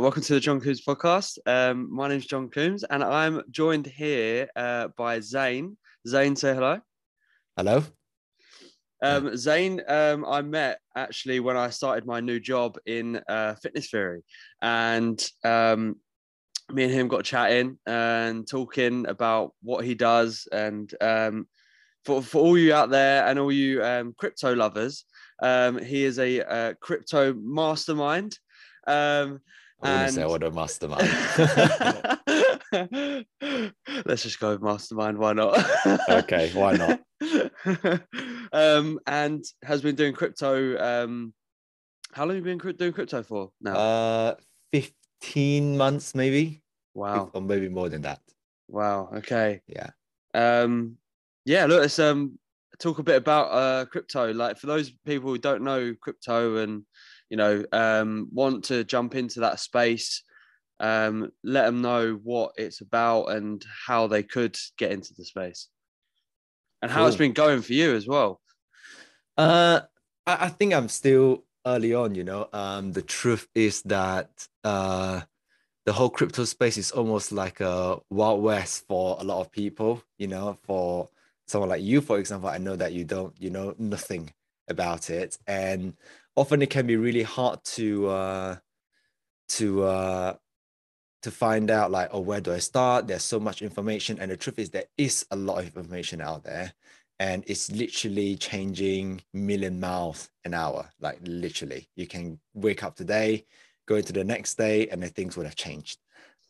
welcome to the John Coombs podcast. Um, my name is John Coombs, and I'm joined here uh, by Zane. Zane, say hello. Hello. Um, Zane, um, I met actually when I started my new job in uh, Fitness Theory, and um, me and him got chatting and talking about what he does. And um, for for all you out there and all you um, crypto lovers, um, he is a, a crypto mastermind. Um, and say what a mastermind. let's just go with mastermind. Why not? okay, why not? um, and has been doing crypto. Um, how long have you been doing crypto for now? Uh, fifteen months maybe. wow, or maybe more than that. wow. Okay. Yeah. Um, yeah. Look, let's um talk a bit about uh crypto. Like for those people who don't know crypto and you know um want to jump into that space, um, let them know what it's about and how they could get into the space, and how it's been going for you as well. Uh, I, I think I'm still early on. You know, um, the truth is that uh, the whole crypto space is almost like a wild west for a lot of people. You know, for someone like you, for example, I know that you don't, you know, nothing about it, and often it can be really hard to uh, to uh, to find out like, oh, where do I start? There's so much information, and the truth is there is a lot of information out there, and it's literally changing million miles an hour. Like literally, you can wake up today, go into the next day, and then things would have changed.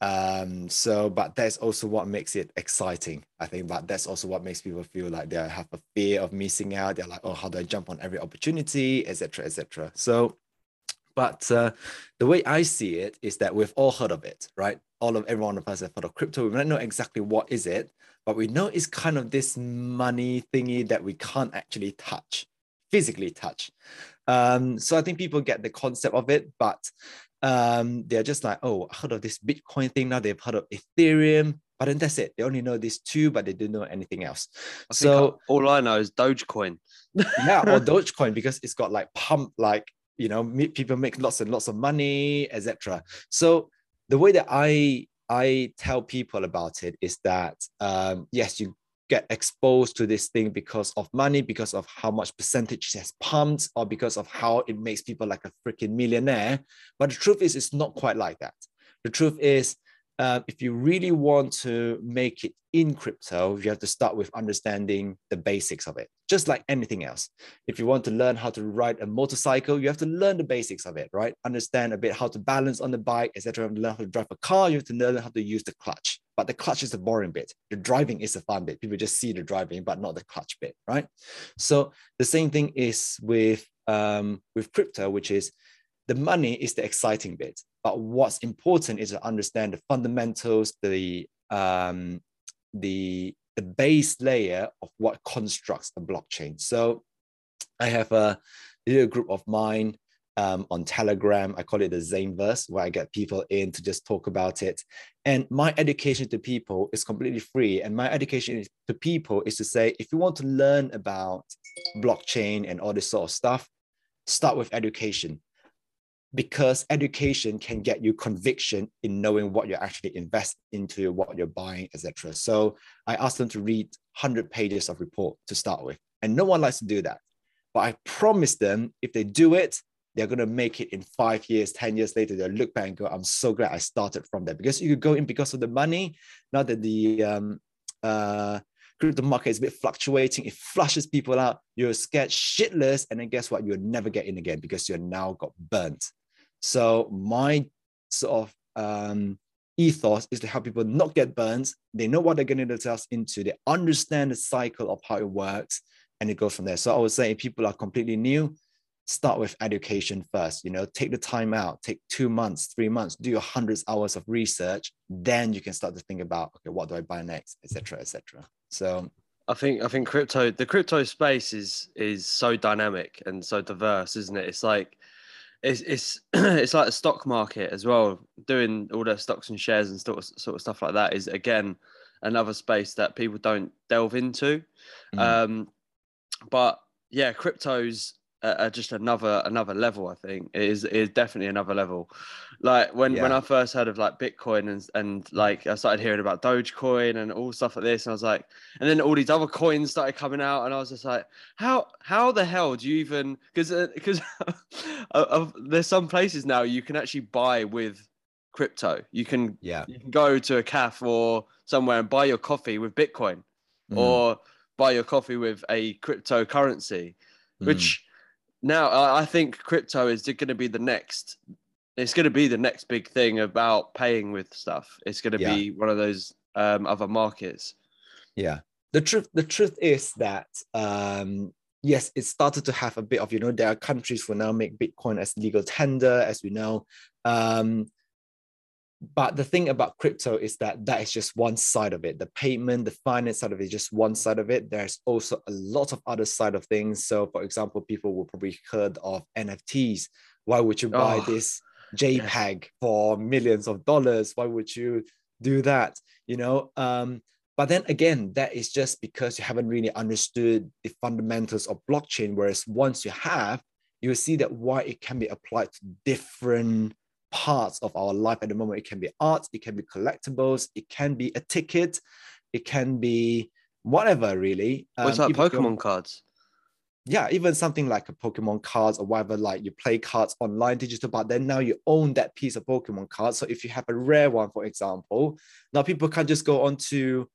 Um, so, but that's also what makes it exciting, I think. But that's also what makes people feel like they have a fear of missing out. They're like, oh, how do I jump on every opportunity, etc., etc. So, but uh, the way I see it is that we've all heard of it, right? All of everyone of us have heard of crypto. We don't know exactly what is it, but we know it's kind of this money thingy that we can't actually touch, physically touch. Um, so I think people get the concept of it, but um, they're just like, oh, I heard of this Bitcoin thing. Now they've heard of Ethereum, but then that's it. They only know these two, but they don't know anything else. I so I- all I know is Dogecoin. yeah, or Dogecoin because it's got like pump, like you know, people make lots and lots of money, etc. So the way that I I tell people about it is that um, yes, you get exposed to this thing because of money, because of how much percentage it has pumped, or because of how it makes people like a freaking millionaire. But the truth is, it's not quite like that. The truth is, uh, if you really want to make it in crypto, you have to start with understanding the basics of it, just like anything else. If you want to learn how to ride a motorcycle, you have to learn the basics of it, right? Understand a bit how to balance on the bike, etc. Learn how to drive a car, you have to learn how to use the clutch. But the clutch is the boring bit. The driving is the fun bit. People just see the driving, but not the clutch bit, right? So the same thing is with um, with crypto, which is the money is the exciting bit. But what's important is to understand the fundamentals, the um, the the base layer of what constructs a blockchain. So I have a little group of mine um, on Telegram. I call it the Zaneverse, where I get people in to just talk about it. And my education to people is completely free. And my education to people is to say, if you want to learn about blockchain and all this sort of stuff, start with education because education can get you conviction in knowing what you're actually investing into, what you're buying, etc. So I asked them to read 100 pages of report to start with, and no one likes to do that. But I promise them if they do it, they're going to make it in five years, 10 years later. They'll look back and go, I'm so glad I started from there because you could go in because of the money. Now that the um, uh, crypto market is a bit fluctuating, it flushes people out. You're scared shitless. And then guess what? You'll never get in again because you're now got burnt. So my sort of um, ethos is to help people not get burnt. They know what they're getting themselves into. They understand the cycle of how it works, and it goes from there. So I would say if people are completely new, start with education first. You know, take the time out, take two months, three months, do your hundreds hours of research. Then you can start to think about okay, what do I buy next, etc., etc. So I think I think crypto the crypto space is is so dynamic and so diverse, isn't it? It's like it's it's it's like the stock market as well. Doing all their stocks and shares and sort of, sort of stuff like that is again another space that people don't delve into. Mm. Um, but yeah, crypto's uh, just another another level. I think it is it is definitely another level. Like when when I first heard of like Bitcoin and and like I started hearing about Dogecoin and all stuff like this, and I was like, and then all these other coins started coming out, and I was just like, how how the hell do you even because because there's some places now you can actually buy with crypto. You can Yeah. you can go to a cafe or somewhere and buy your coffee with Bitcoin Mm, or buy your coffee with a cryptocurrency, mm. which now I think crypto is going to be the next. It's going to be the next big thing about paying with stuff. It's going to Yeah. be one of those um, other markets. Yeah. The truth the truth is that um yes, it started to have a bit of, you know, there are countries who now make Bitcoin as legal tender, as we know. Um, but the thing about crypto is that that is just one side of it. The payment, the finance side of it is just one side of it. There's also a lot of other side of things. So, for example, people will probably heard of NFTs. Why would you buy Oh, this JPEG for millions of dollars? Why would you do that? You know, um, but then again, that is just because you haven't really understood the fundamentals of blockchain. Whereas once you have, you will see that why it can be applied to different parts of our life at the moment. It can be art, it can be collectibles, it can be a ticket, it can be whatever really. What's Um, like Pokemon cards? yeah, even something like a Pokemon cards or whatever, like you play cards online digital, but then now you own that piece of Pokemon card. So if you have a rare one, for example, now people can't just go onto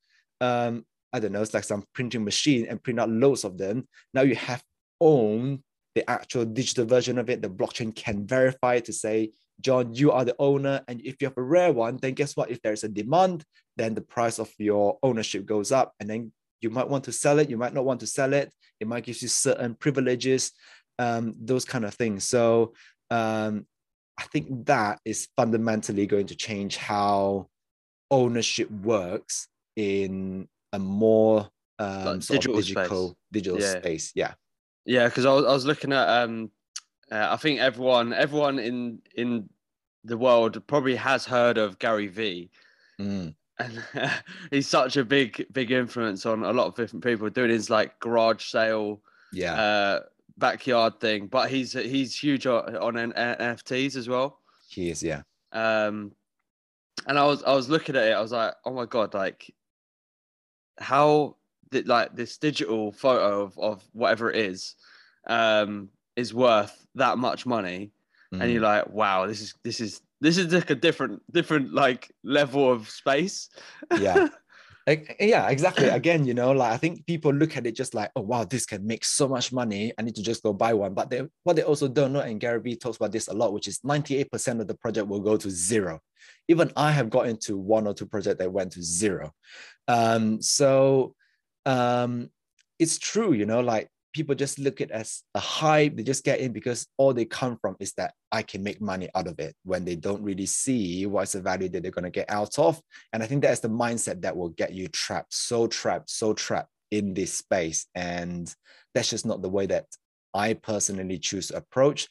um, I don't know, it's like some printing machine and print out loads of them. Now you have owned the actual digital version of it. The blockchain can verify it to say, John, you are the owner. And if you have a rare one, then guess what? If there's a demand, then the price of your ownership goes up. And then you might want to sell it, you might not want to sell it. It might give you certain privileges, um, those kind of things. So um, I think that is fundamentally going to change how ownership works in a more um, Like sort digital space. digital digital Yeah. space. Yeah. Yeah, because I was, I was looking at um, uh, I think everyone everyone in in the world probably has heard of Gary Vee. Mm, and he's such a big big influence on a lot of different people doing his like garage sale yeah. uh backyard thing but he's he's huge on, on nfts as well he is. Yeah. um and i was i was looking at it i was like oh my god like how did like this digital photo of, of whatever it is um is worth that much money and Mm, you're like wow this is this is this is like a different different like level of space Yeah. Like, yeah, exactly. Again, you know, like I think people look at it just like, oh wow, this can make so much money. I need to just go buy one. But they what they also don't know, and Gary Vee talks about this a lot, which is 98% of the project will go to zero. Even I have got into one or two projects that went to zero. Um, so um it's true, you know, like people just look at as a hype, they just get in because all they come from is that I can make money out of it when they don't really see what's the value that they're going to get out of. And I think that's the mindset that will get you trapped, so trapped, so trapped in this space. And that's just not the way that I personally choose to approach.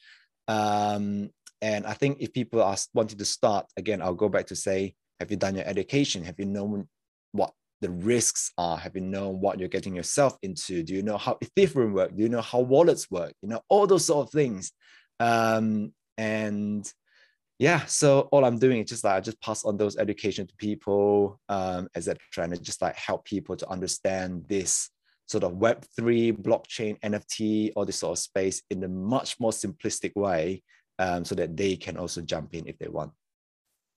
Um, and I think if people are wanting to start, again, I'll go back to say, have you done your education? Have you known what the risks are? Have you known what you're getting yourself into? Do you know how Ethereum work? Do you know how wallets work? You know, all those sort of things. Um, and yeah, so all I'm doing is just like I just pass on those education to people, um. And I just like help people to understand this sort of Web3, blockchain, NFT, all this sort of space in a much more simplistic way, um, so that they can also jump in if they want.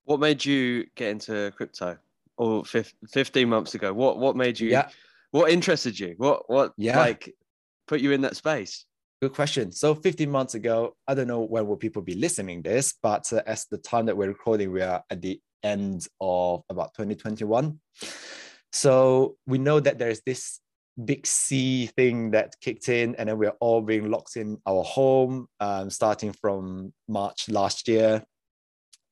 What made you get into crypto? Or fif- 15 months ago? What what made you Yeah, what interested you? What what Yeah. like put you in that space? good question. So 15 months ago, I don't know when will people be listening this, but uh, as the time that we're recording, we are at the end of about 2021. So we know that there's this big C thing that kicked in, and then we're all being locked in our home, um, starting from March last year.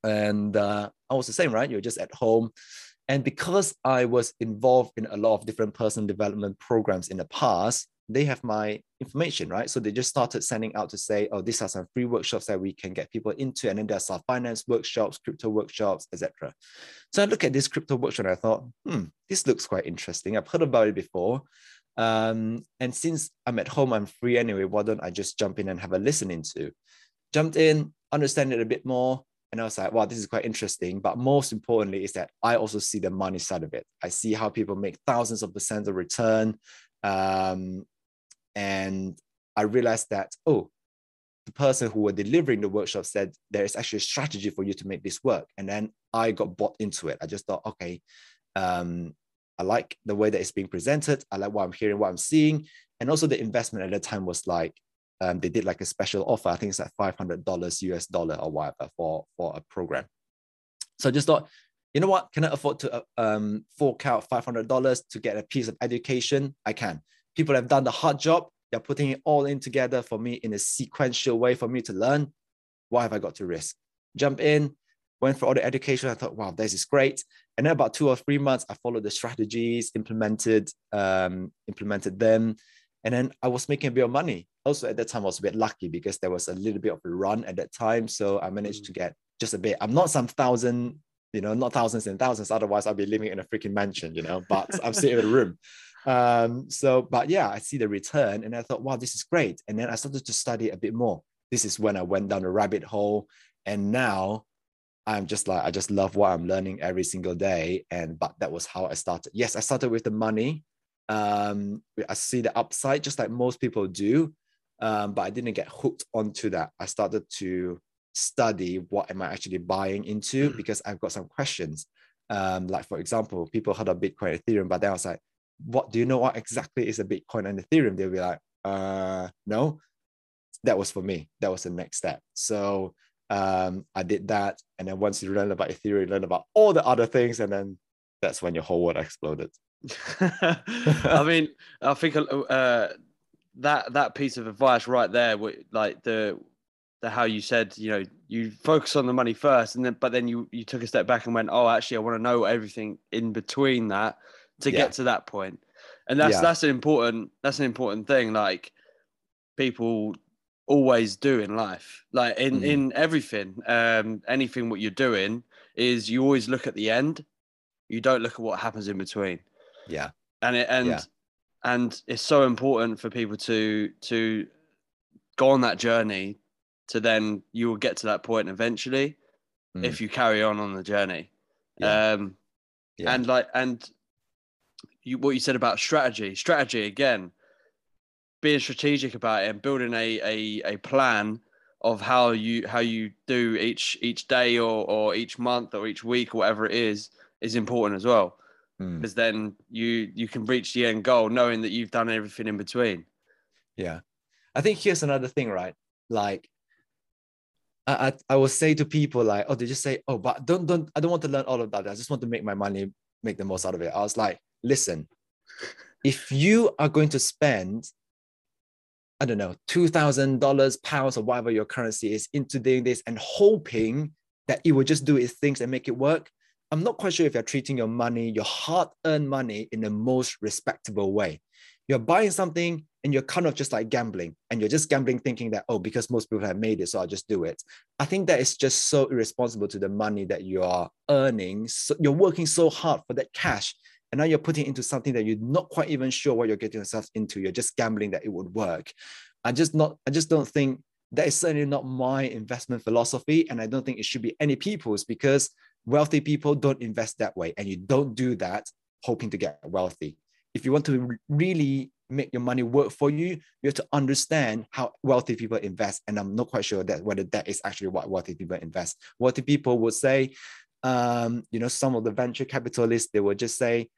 And uh, I was the same, right? You're just at home. And because I was involved in a lot of different personal development programs in the past, they have my information, right? So they just started sending out to say, oh, these are some free workshops that we can get people into. And then there's some finance workshops, crypto workshops, etc. So I look at this crypto workshop and I thought, hmm, this looks quite interesting. I've heard about it before. Um, and since I'm at home, I'm free anyway. Why don't I just jump in and have a listen into? Jumped in, understand it a bit more, and I was like, wow, this is quite interesting. But most importantly, is that I also see the money side of it. I see how people make thousands of percent of return. Um, and I realized that, oh, the person who were delivering the workshop said there is actually a strategy for you to make this work. And then I got bought into it. I just thought, okay, um, I like the way that it's being presented. I like what I'm hearing, what I'm seeing. And also the investment at the time was like, um, they did like a special offer. I think it's like $500 US dollar or whatever for, for a program. So I just thought, you know what? Can I afford to uh, um, fork out $500 to get a piece of education? I can. People have done the hard job. They're putting it all in together for me in a sequential way for me to learn. Why have I got to risk? Jump in, went for all the education. I thought, wow, this is great. And then about two or three months, I followed the strategies, implemented, um, implemented them. And then I was making a bit of money. Also at that time, I was a bit lucky because there was a little bit of a run at that time. So I managed mm. to get just a bit. I'm not some thousand, you know, not thousands and thousands. Otherwise, I'll be living in a freaking mansion, you know, but I'm sitting in a room. Um, so, but yeah, I see the return and I thought, wow, this is great. And then I started to study a bit more. This is when I went down a rabbit hole. And now I'm just like, I just love what I'm learning every single day. And, but that was how I started. Yes, I started with the money. Um, I see the upside just like most people do. Um, but I didn't get hooked onto that. I started to study what am I actually buying into mm. because I've got some questions. Um, like for example, people heard of Bitcoin, Ethereum, but then I was like, what do you know what exactly is a Bitcoin and Ethereum? They'll be like, uh, no. That was for me. That was the next step. So um, I did that. And then once you learn about Ethereum, you learn about all the other things. And then that's when your whole world exploded. I mean, I think uh, that that piece of advice right there, like the the how you said, you know, you focus on the money first, and then but then you you took a step back and went, oh, actually, I want to know everything in between that to yeah. get to that point, and that's yeah. that's an important that's an important thing. Like people always do in life like in mm. in everything um anything what you're doing is you always look at the end you don't look at what happens in between yeah and it and yeah. and it's so important for people to to go on that journey to then you will get to that point eventually mm. if you carry on on the journey yeah. um yeah. and like and you what you said about strategy strategy again being strategic about it and building a, a, a plan of how you how you do each each day or, or each month or each week or whatever it is is important as well mm. because then you you can reach the end goal knowing that you've done everything in between yeah i think here's another thing right like I, I, I will say to people like oh they just say oh but don't don't i don't want to learn all of that i just want to make my money make the most out of it i was like listen if you are going to spend I don't know, $2,000, pounds, or whatever your currency is into doing this and hoping that it will just do its things and make it work. I'm not quite sure if you're treating your money, your hard earned money, in the most respectable way. You're buying something and you're kind of just like gambling and you're just gambling thinking that, oh, because most people have made it, so I'll just do it. I think that is just so irresponsible to the money that you are earning. So you're working so hard for that cash and now you're putting into something that you're not quite even sure what you're getting yourself into you're just gambling that it would work i just not i just don't think that is certainly not my investment philosophy and i don't think it should be any people's because wealthy people don't invest that way and you don't do that hoping to get wealthy if you want to really make your money work for you you have to understand how wealthy people invest and i'm not quite sure that whether that is actually what wealthy people invest wealthy people would say um, you know some of the venture capitalists they will just say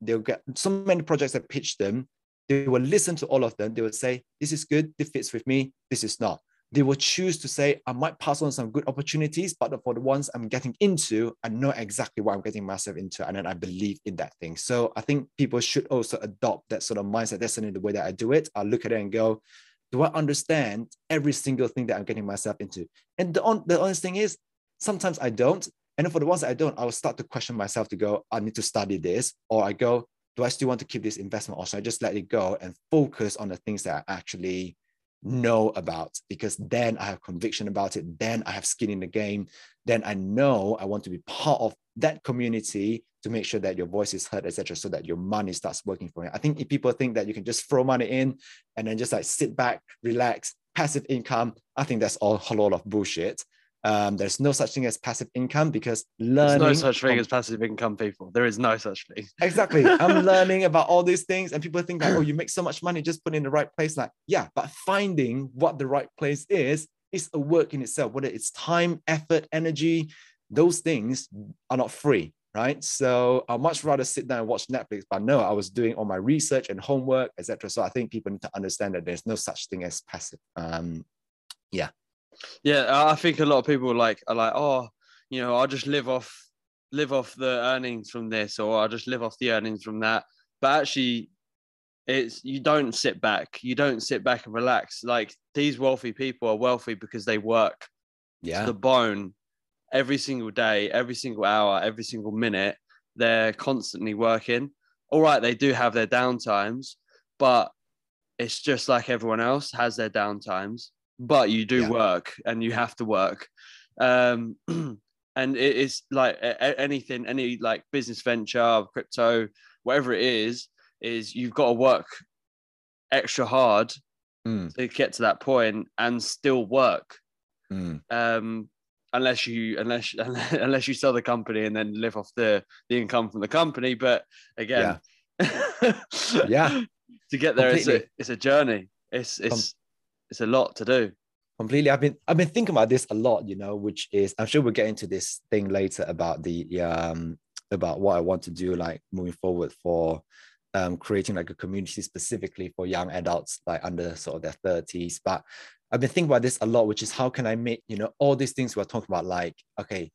they'll get so many projects that pitch them. They will listen to all of them. They will say, this is good, this fits with me, this is not. They will choose to say, I might pass on some good opportunities, but for the ones I'm getting into, I know exactly what I'm getting myself into, and then I believe in that thing. So I think people should also adopt that sort of mindset. That's certainly the way that I do it. I look at it and go, do I understand every single thing that I'm getting myself into? And the, on, the honest thing is, sometimes I don't. And for the ones I don't, I will start to question myself to go, I need to study this, or I go, do I still want to keep this investment, or should I just let it go and focus on the things that I actually know about because then I have conviction about it. Then I have skin in the game. Then I know I want to be part of that community to make sure that your voice is heard, etc., so that your money starts working for you. I think if people think that you can just throw money in and then just like sit back, relax, passive income, I think that's all a lot of bullshit. Um, there's no such thing as passive income because learning. There's no such thing as passive income, people. There is no such thing. Exactly. I'm learning about all these things, and people think like, oh, you make so much money, just put in the right place. Like, yeah, but finding what the right place is is a work in itself. Whether it's time, effort, energy, those things are not free, right? So I'd much rather sit down and watch Netflix. But no, I was doing all my research and homework, etc. So I think people need to understand that there's no such thing as passive. Um, yeah. Yeah, I think a lot of people like are like, oh, you know, I'll just live off live off the earnings from this, or I'll just live off the earnings from that. But actually, it's you don't sit back. You don't sit back and relax. Like these wealthy people are wealthy because they work yeah. to the bone every single day, every single hour, every single minute. They're constantly working. All right, they do have their downtimes, but it's just like everyone else has their downtimes but you do yeah. work and you have to work. Um, and it is like anything, any like business venture, crypto, whatever it is, is you've got to work extra hard mm. to get to that point and still work. Mm. Um, unless you unless unless you sell the company and then live off the the income from the company. But again, yeah, yeah. to get there, it's a it's a journey. It's it's it's a lot to do. Completely. I've been i've been thinking about this a lot you know which is i'm sure we'll get into this thing later about the um about what i want to do like moving forward for um creating like a community specifically for young adults like under sort of their 30s but i've been thinking about this a lot which is how can i make you know all these things we're talking about like okay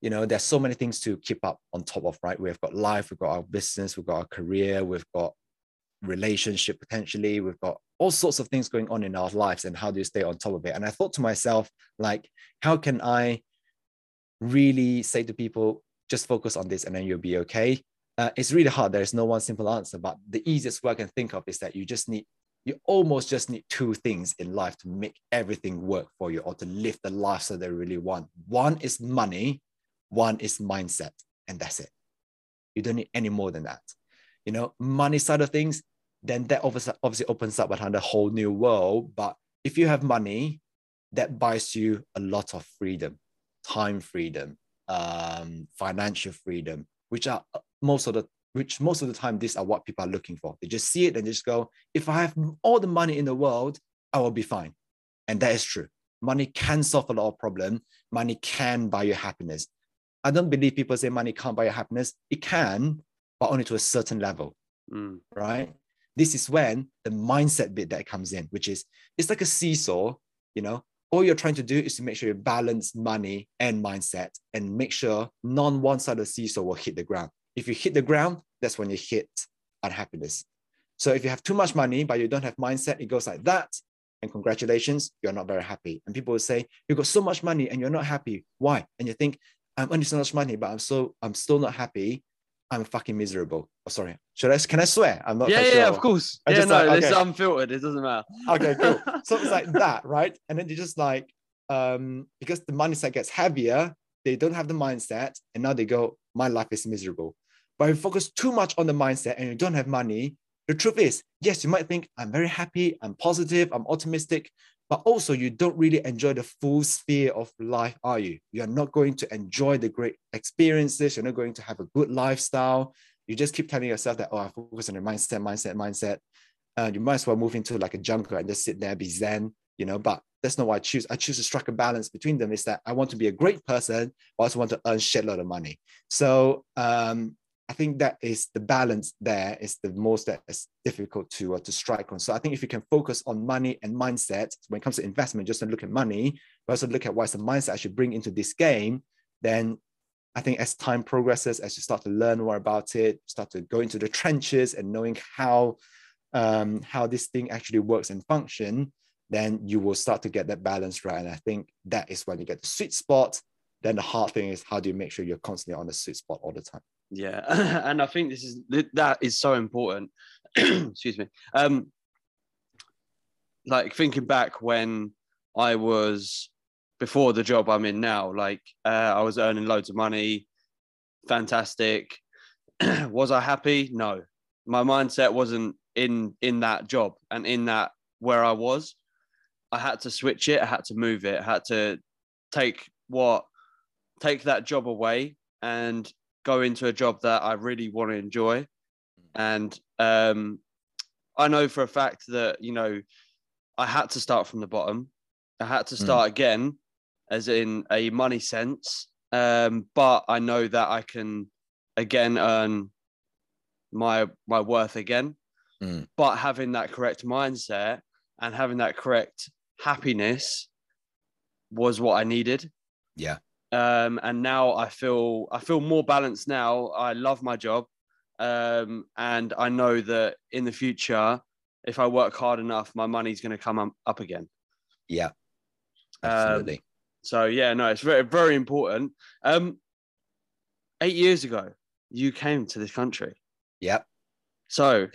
you know there's so many things to keep up on top of right? We've got life we've got our business we've got our career we've got relationship potentially. We've got all sorts of things going on in our lives and how do you stay on top of it? And i thought to myself like how can i really say to people just focus on this and then you'll be okay? Uh, it's really hard. There's no one simple answer but the easiest way i can think of is that you just need you almost just need two things in life to make everything work for you or to live the lifestyle that they really want. One is money one is mindset and that's it. You don't need any more than that you know, money side of things, then that obviously, opens up behind a whole new world. But if you have money, that buys you a lot of freedom, time freedom, um, financial freedom, which are uh, most of the which most of the time these are what people are looking for. They just see it and just go, if I have all the money in the world, I will be fine. And that is true. Money can solve a lot of problems. Money can buy you happiness. I don't believe people say money can't buy you happiness. It can, but only to a certain level, mm. right? This is when the mindset bit that comes in, which is it's like a seesaw, you know. All you're trying to do is to make sure you balance money and mindset and make sure none one side of the seesaw will hit the ground. If you hit the ground, that's when you hit unhappiness. So if you have too much money, but you don't have mindset, it goes like that. And congratulations, you're not very happy. And people will say, You've got so much money and you're not happy. Why? And you think, I'm earning so much money, but I'm so I'm still not happy. I'm fucking miserable. Oh, sorry. Should I? Can I swear? I'm not. Yeah, yeah, sure. of course. I yeah, no, like, okay. it's unfiltered. It doesn't matter. okay, cool. So it's like that, right? And then you just like, um, because the mindset gets heavier, they don't have the mindset, and now they go, my life is miserable. But if you focus too much on the mindset and you don't have money, the truth is, yes, you might think I'm very happy, I'm positive, I'm optimistic, but also you don't really enjoy the full sphere of life, are you? You're not going to enjoy the great experiences. You're not going to have a good lifestyle. You just keep telling yourself that, oh, I focus on the mindset, mindset, mindset. Uh, you might as well move into like a jungle and just sit there, be zen, you know, but that's not what I choose. I choose to strike a balance between them is that I want to be a great person, but I also want to earn shitload of money. So um, I think that is the balance there is the most that is difficult to uh, to strike on. So I think if you can focus on money and mindset when it comes to investment, just don't look at money, but also look at what's the mindset I should bring into this game, then I think as time progresses, as you start to learn more about it, start to go into the trenches and knowing how um, how this thing actually works and function, then you will start to get that balance right. And I think that is when you get the sweet spot. Then the hard thing is how do you make sure you're constantly on the sweet spot all the time. Yeah, and I think this is that is so important. Excuse me. Um, like thinking back when I was before the job I'm in now, like uh, I was earning loads of money, fantastic. was I happy? No, my mindset wasn't in in that job and in that where I was. I had to switch it. I had to move it. I had to take what take that job away and go into a job that I really want to enjoy. And um, I know for a fact that you know I had to start from the bottom. I had to start mm. again, as in a money sense. Um, but I know that I can again earn my my worth again. Mm. But having that correct mindset and having that correct happiness was what I needed. Yeah. Um, and now I feel I feel more balanced now. I love my job. Um, and I know that in the future, if I work hard enough, my money's going to come up again. Yeah, absolutely. Um, so yeah, no, it's very very important. Um, eight years ago, you came to this country. Yep. So,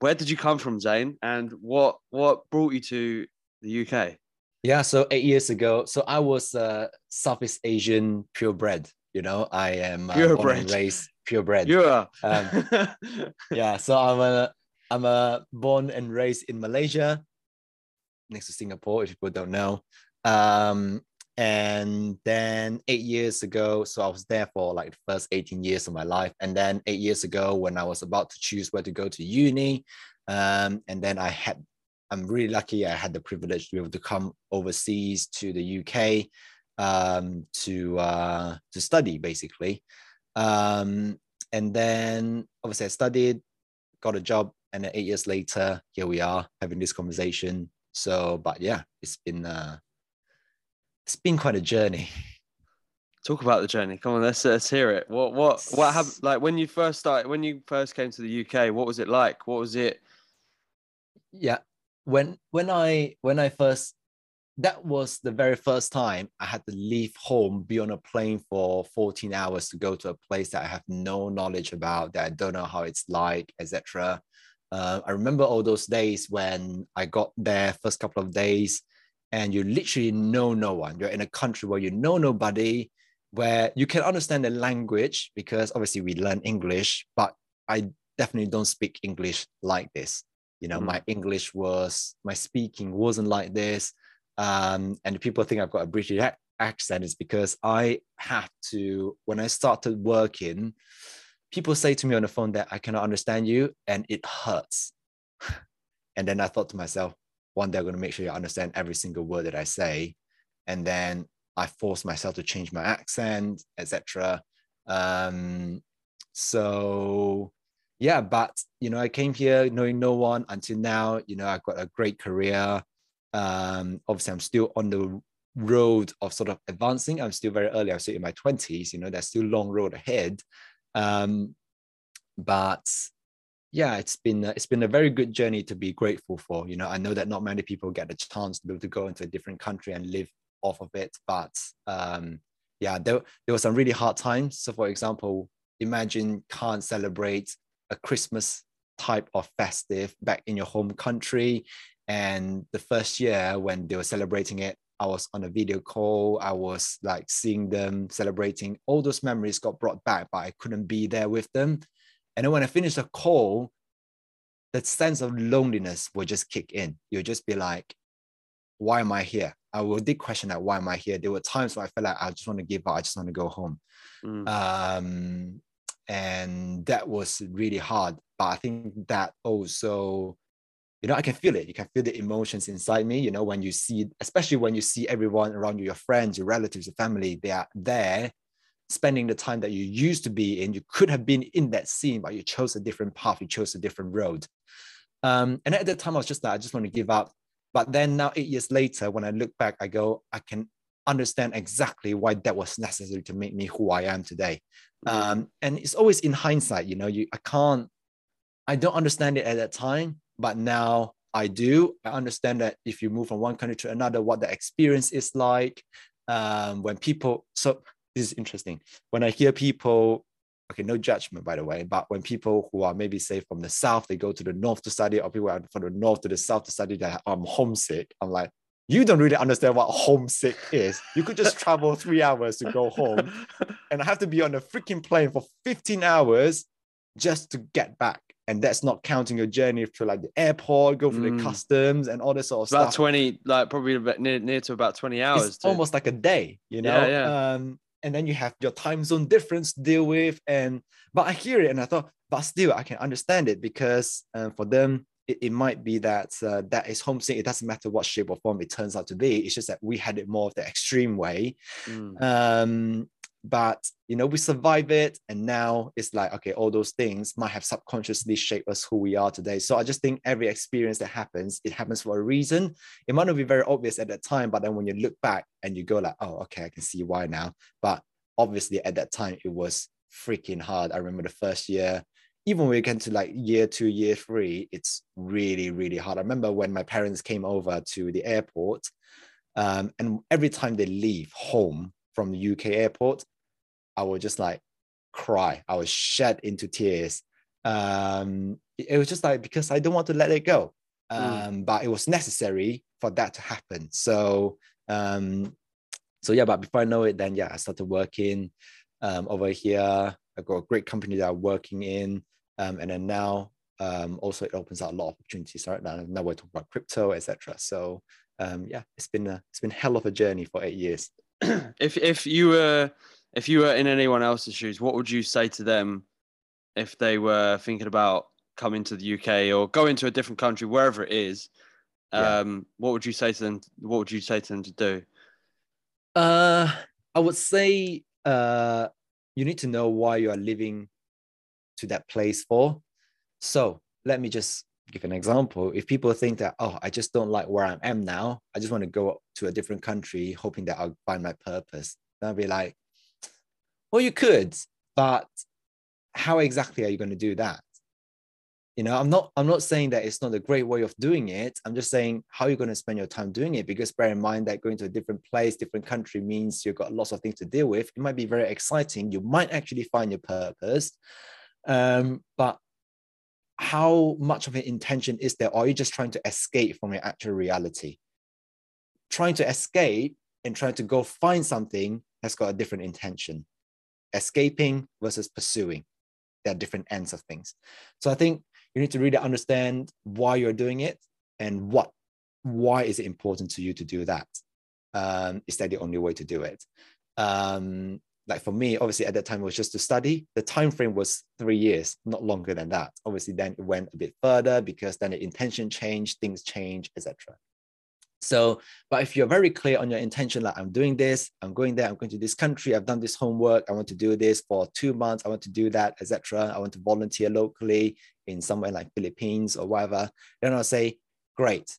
where did you come from, Zane? And what what brought you to the UK? Yeah, so eight years ago, so I was uh, Southeast Asian purebred. You know, I am uh, purebred. raised purebred. You are. Um, yeah, so I'm a I'm a born and raised in Malaysia, next to Singapore. If people don't know, um, and then eight years ago, so I was there for like the first 18 years of my life. And then eight years ago, when I was about to choose where to go to uni, um, and then I had, I'm really lucky I had the privilege to be able to come overseas to the UK um, to uh, to study basically. Um, and then obviously I studied, got a job, and then eight years later, here we are having this conversation. So, but yeah, it's been uh, it's been quite a journey. Talk about the journey. Come on, let's let's hear it. What what what happened? Like when you first started, when you first came to the UK, what was it like? What was it? Yeah, when when I when I first that was the very first time I had to leave home, be on a plane for 14 hours to go to a place that I have no knowledge about, that I don't know how it's like, etc. Uh, I remember all those days when I got there, first couple of days, and you literally know no one. You're in a country where you know nobody, where you can understand the language because obviously we learn English, but I definitely don't speak English like this. You know, mm. my English was, my speaking wasn't like this. Um, and people think I've got a British accent is because I had to, when I started working, people say to me on the phone that I cannot understand you and it hurts. and then I thought to myself, one day I'm going to make sure you understand every single word that I say. And then I force myself to change my accent, etc. Um, so yeah, but you know, I came here knowing no one until now. You know, I've got a great career. Um, obviously, I'm still on the road of sort of advancing. I'm still very early. I'm still in my 20s. You know, there's still long road ahead. Um, but yeah, it's been it's been a very good journey to be grateful for. You know, I know that not many people get a chance to be able to go into a different country and live off of it, but um, yeah, there there were some really hard times. So, for example, imagine can't celebrate a Christmas type of festive back in your home country, and the first year when they were celebrating it, I was on a video call. I was like seeing them celebrating. All those memories got brought back, but I couldn't be there with them. And then when I finished the call, that sense of loneliness will just kick in. You'll just be like, why am I here? I will did question that why am I here? There were times where I felt like I just want to give up, I just want to go home. Mm. Um, and that was really hard. But I think that also, you know, I can feel it. You can feel the emotions inside me, you know, when you see, especially when you see everyone around you, your friends, your relatives, your family, they are there spending the time that you used to be in. You could have been in that scene, but you chose a different path, you chose a different road. Um, and at that time, I was just like, I just want to give up. But then now, eight years later, when I look back, I go, I can understand exactly why that was necessary to make me who I am today. Um, and it's always in hindsight, you know, you I can't, I don't understand it at that time, but now I do. I understand that if you move from one country to another, what the experience is like. Um, when people, so this is interesting. When I hear people okay, no judgment by the way, but when people who are maybe say from the south, they go to the north to study, or people are from the north to the south to study that I'm homesick. I'm like, you don't really understand what homesick is. You could just travel three hours to go home, and I have to be on a freaking plane for 15 hours just to get back. And that's not counting your journey to like the airport, go through Mm. the customs and all this sort of stuff. about 20, like probably about near, near to about 20 hours. it's to- almost like a day, you know. Yeah, yeah. Um, and then you have your time zone difference to deal with. And but I hear it and I thought, but still I can understand it because um, for them it, it might be that uh, that is homesick. It doesn't matter what shape or form it turns out to be. It's just that we had it more of the extreme way. Mm. Um, but you know, we survive it, and now it's like okay, all those things might have subconsciously shaped us who we are today. So I just think every experience that happens, it happens for a reason. It might not be very obvious at that time, but then when you look back and you go like, oh, okay, I can see why now. But obviously at that time it was freaking hard. I remember the first year, even when we get to like year two, year three, it's really, really hard. I remember when my parents came over to the airport, um, and every time they leave home from the UK airport, I would just like cry. I was shed into tears. Um, it was just like because I don't want to let it go. Mm. Um, but it was necessary for that to happen. So um, so yeah, but before I know it, then yeah, I started working um, over here. I got a great company that I'm working in, um, and then now um, also it opens up a lot of opportunities. Right now, now we're talking about crypto, etc. So um, yeah, it's been a it's been hell of a journey for eight years. if if you were if you were in anyone else's shoes, what would you say to them if they were thinking about coming to the UK or going to a different country, wherever it is? Yeah. Um, what would you say to them? What would you say to them to do? Uh, I would say uh, you need to know why you are living to that place for. So let me just give an example. If people think that, oh, I just don't like where I am now, I just want to go to a different country, hoping that I'll find my purpose, then I'll be like, well, you could, but how exactly are you going to do that? You know, I'm not I'm not saying that it's not a great way of doing it. I'm just saying how you're going to spend your time doing it because bear in mind that going to a different place, different country means you've got lots of things to deal with. It might be very exciting. You might actually find your purpose. Um, but how much of an intention is there? Or are you just trying to escape from your actual reality? Trying to escape and trying to go find something has got a different intention. Escaping versus pursuing. There are different ends of things. So I think you need to really understand why you're doing it and what why is it important to you to do that. Um is that the only way to do it? Um like for me obviously at that time it was just to study. The time frame was three years not longer than that. Obviously then it went a bit further because then the intention changed things change etc so but if you're very clear on your intention like i'm doing this i'm going there i'm going to this country i've done this homework i want to do this for two months i want to do that etc i want to volunteer locally in somewhere like philippines or whatever then i'll say great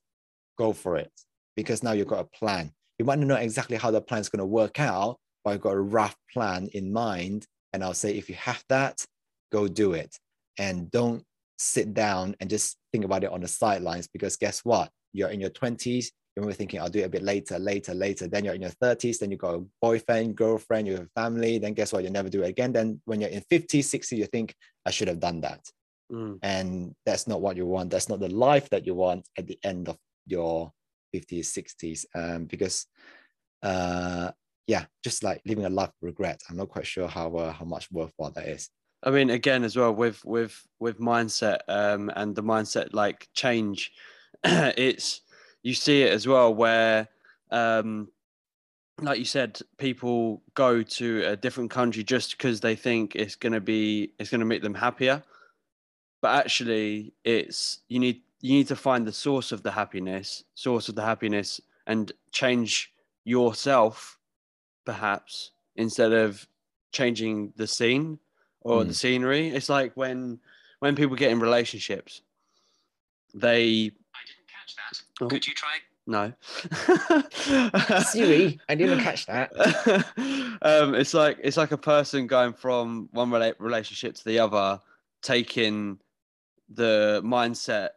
go for it because now you've got a plan. You might not know exactly how the plan is going to work out but you've got a rough plan in mind and i'll say if you have that go do it and don't sit down and just think about it on the sidelines because guess what? You're in your 20s you're thinking i'll do it a bit later later later. Then you're in your 30s then you've got a boyfriend girlfriend you have a family then guess what? You never do it again. Then when you're in 50s 60s you think i should have done that. Mm. and that's not what you want. That's not the life that you want at the end of your 50s 60s um, because uh, yeah just like living a life of regret. I'm not quite sure how uh, how much worthwhile that is. I mean, again, as well with with with mindset um, and the mindset like change, it's you see it as well where, um, like you said, people go to a different country just because they think it's gonna be it's gonna make them happier, but actually, it's you need you need to find the source of the happiness, source of the happiness, and change yourself, perhaps instead of changing the scene or the Mm. scenery. It's like when when people get in relationships, they catch that. Oh. Could you try? no. i didn't catch that um, it's like it's like a person going from one rela- relationship to the other, taking the mindset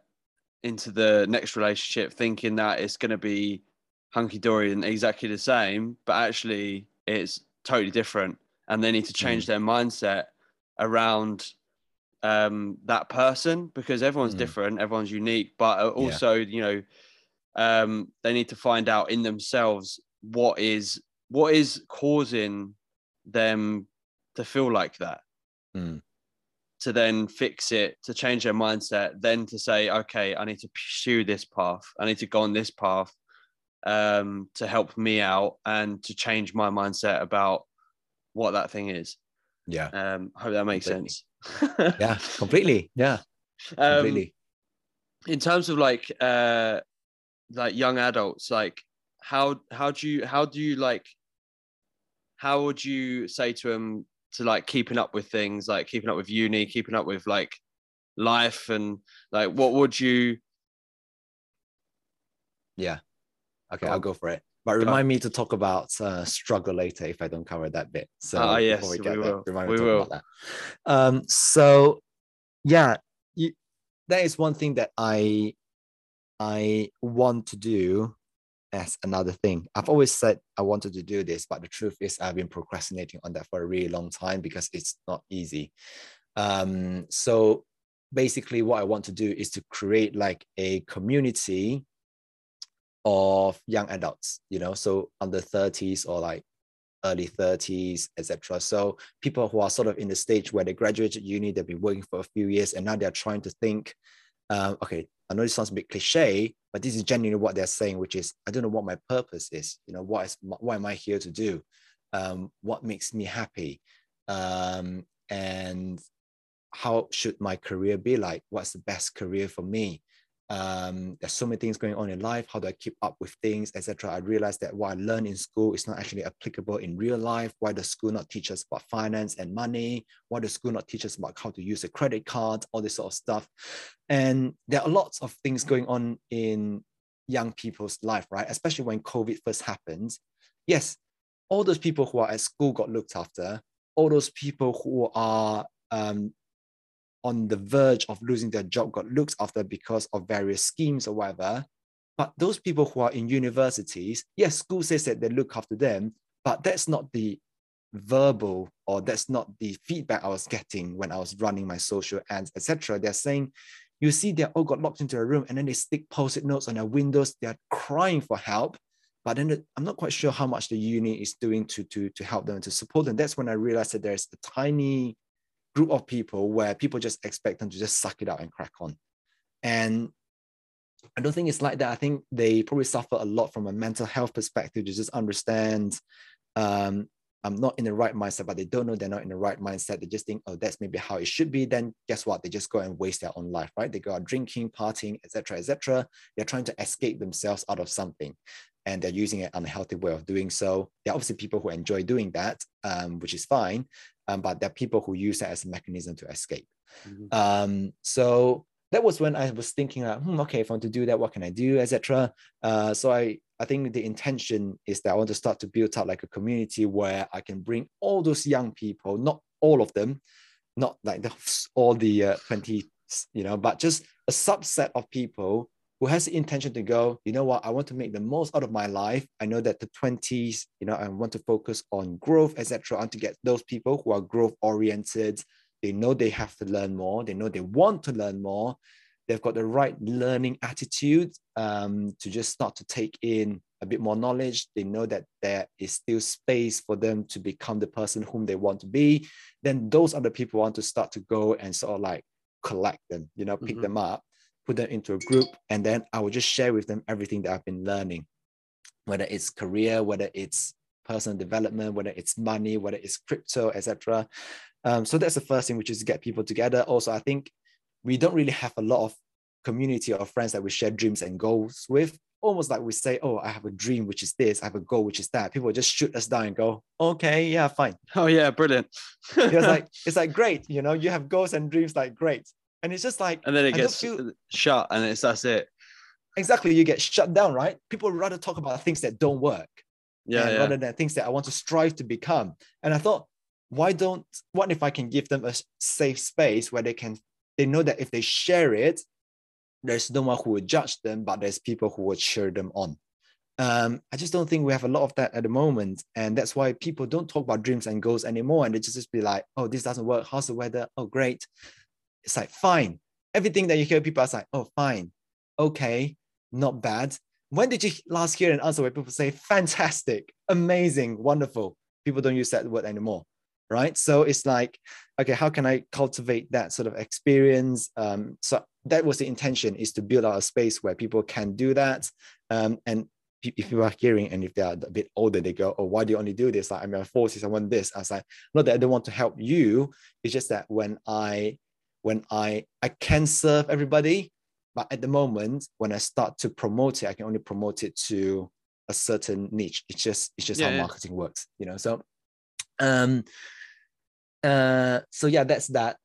into the next relationship, thinking that it's going to be hunky dory and exactly the same, but actually it's totally different, and they need to change their mindset around um, that person because everyone's Mm. different, everyone's unique, but uh, also, you know, um, they need to find out in themselves what is what is causing them to feel like that Mm. to then fix it to change their mindset then to say okay i need to pursue this path i need to go on this path um, to help me out and to change my mindset about what that thing is Yeah. um I hope that makes Completely. sense Yeah. Completely. Yeah. um, Completely. in terms of like uh like young adults like how how do you how do you like how would you say to them to like keeping up with things like keeping up with uni keeping up with like life and like what would you Yeah. Okay, I'll go for it. But remind me to talk about uh, struggle later if I don't cover that bit. So Ah, yes, before we we get there, will. remind me We to talk will. about that. Um, so yeah, you, that is one thing that I I want to do as another thing. I've always said I wanted to do this, but the truth is I've been procrastinating on that for a really long time because it's not easy. Um, so basically what I want to do is to create like a community of young adults, you know, so under 30s or like early 30s, etc. So people who are sort of in the stage where they graduated uni, they've been working for a few years, and now they're trying to think, um, okay, I know this sounds a bit cliche, but this is genuinely what they're saying, which is, I don't know what my purpose is. You know, what is what am I here to do? Um, what makes me happy? Um, and how should my career be like? What's the best career for me? Um, there's so many things going on in life. How do I keep up with things, etc. I realized that what I learned in school is not actually applicable in real life. Why does school not teach us about finance and money? Why does school not teach us about how to use a credit card? All this sort of stuff. And there are lots of things going on in young people's life, right? Especially when COVID first happened. Yes, all those people who are at school got looked after. All those people who are um, on the verge of losing their job got looked after because of various schemes or whatever. But those people who are in universities, yes, school says that they look after them, but that's not the verbal or that's not the feedback I was getting when I was running my social ads, etc. They're saying, you see, they all got locked into a room and then they stick post-it notes on their windows. They're crying for help. But then the- I'm not quite sure how much the uni is doing to, to, to help them, to support them. That's when I realized that there's a tiny group of people where people just expect them to just suck it out and crack on. And I don't think it's like that. I think they probably suffer a lot from a mental health perspective to just understand um, I'm not in the right mindset, but they don't know they're not in the right mindset. They just think, oh, that's maybe how it should be. Then guess what? They just go and waste their own life, right? They go out drinking, partying, etc., etc. They're trying to escape themselves out of something, and they're using an unhealthy way of doing so. There are obviously people who enjoy doing that, um, which is fine, um, but there are people who use that as a mechanism to escape. Mhm. Um, so that was when I was thinking, like, hmm, okay, if I want to do that, what can I do, etc. Uh, so I, I think the intention is that I want to start to build up like a community where I can bring all those young people, not all of them, not like the, all the uh, 20, you know, but just a subset of people who has the intention to go, you know what, I want to make the most out of my life. I know that the 20s, you know, I want to focus on growth, etc. I want to get those people who are growth oriented. They know they have to learn more. They know they want to learn more. They've got the right learning attitude um, to just start to take in a bit more knowledge. They know that there is still space for them to become the person whom they want to be. Then those are the people want to start to go and sort of like collect them, you know, pick Mhm. them up, put them into a group, and then I will just share with them everything that I've been learning, whether it's career, whether it's personal development, whether it's money, whether it's crypto, etc. Um, so that's the first thing, which is get people together. Also, I think we don't really have a lot of community of friends that we share dreams and goals with. Almost like we say, "Oh, I have a dream, which is this. I have a goal, which is that." People just shoot us down and go, "Okay, yeah, fine." oh yeah brilliant It's like it's like great, you know, you have goals and dreams, like great. And it's just like and then it I gets feel- shut and it's that's it exactly you get shut down, right? People rather talk about things that don't work. yeah, yeah. rather than things that I want to strive to become. And I thought, why don't what if I can give them a safe space where they can they know that if they share it, there's no one who will judge them, but there's people who will cheer them on. um, I just don't think we have a lot of that at the moment. And that's why people don't talk about dreams and goals anymore. And they just just be like, oh, this doesn't work. How's the weather? Oh, great. It's like, fine. Everything that you hear people are like, oh, fine. Okay. Not bad. When did you last hear an answer where people say, fantastic, amazing, wonderful? People don't use that word anymore. Right. So it's like, okay, how can I cultivate that sort of experience? Um, so that was the intention is to build out a space where people can do that. Um, and if you are hearing and if they are a bit older, they go, Oh, why do you only do this? Like, I'm a forces, I want this. I was like, not that I don't want to help you. It's just that when I when I I can serve everybody, but at the moment, when I start to promote it, I can only promote it to a certain niche. It's just it's just yeah, how yeah. marketing works, you know. So um uh so yeah, that's that.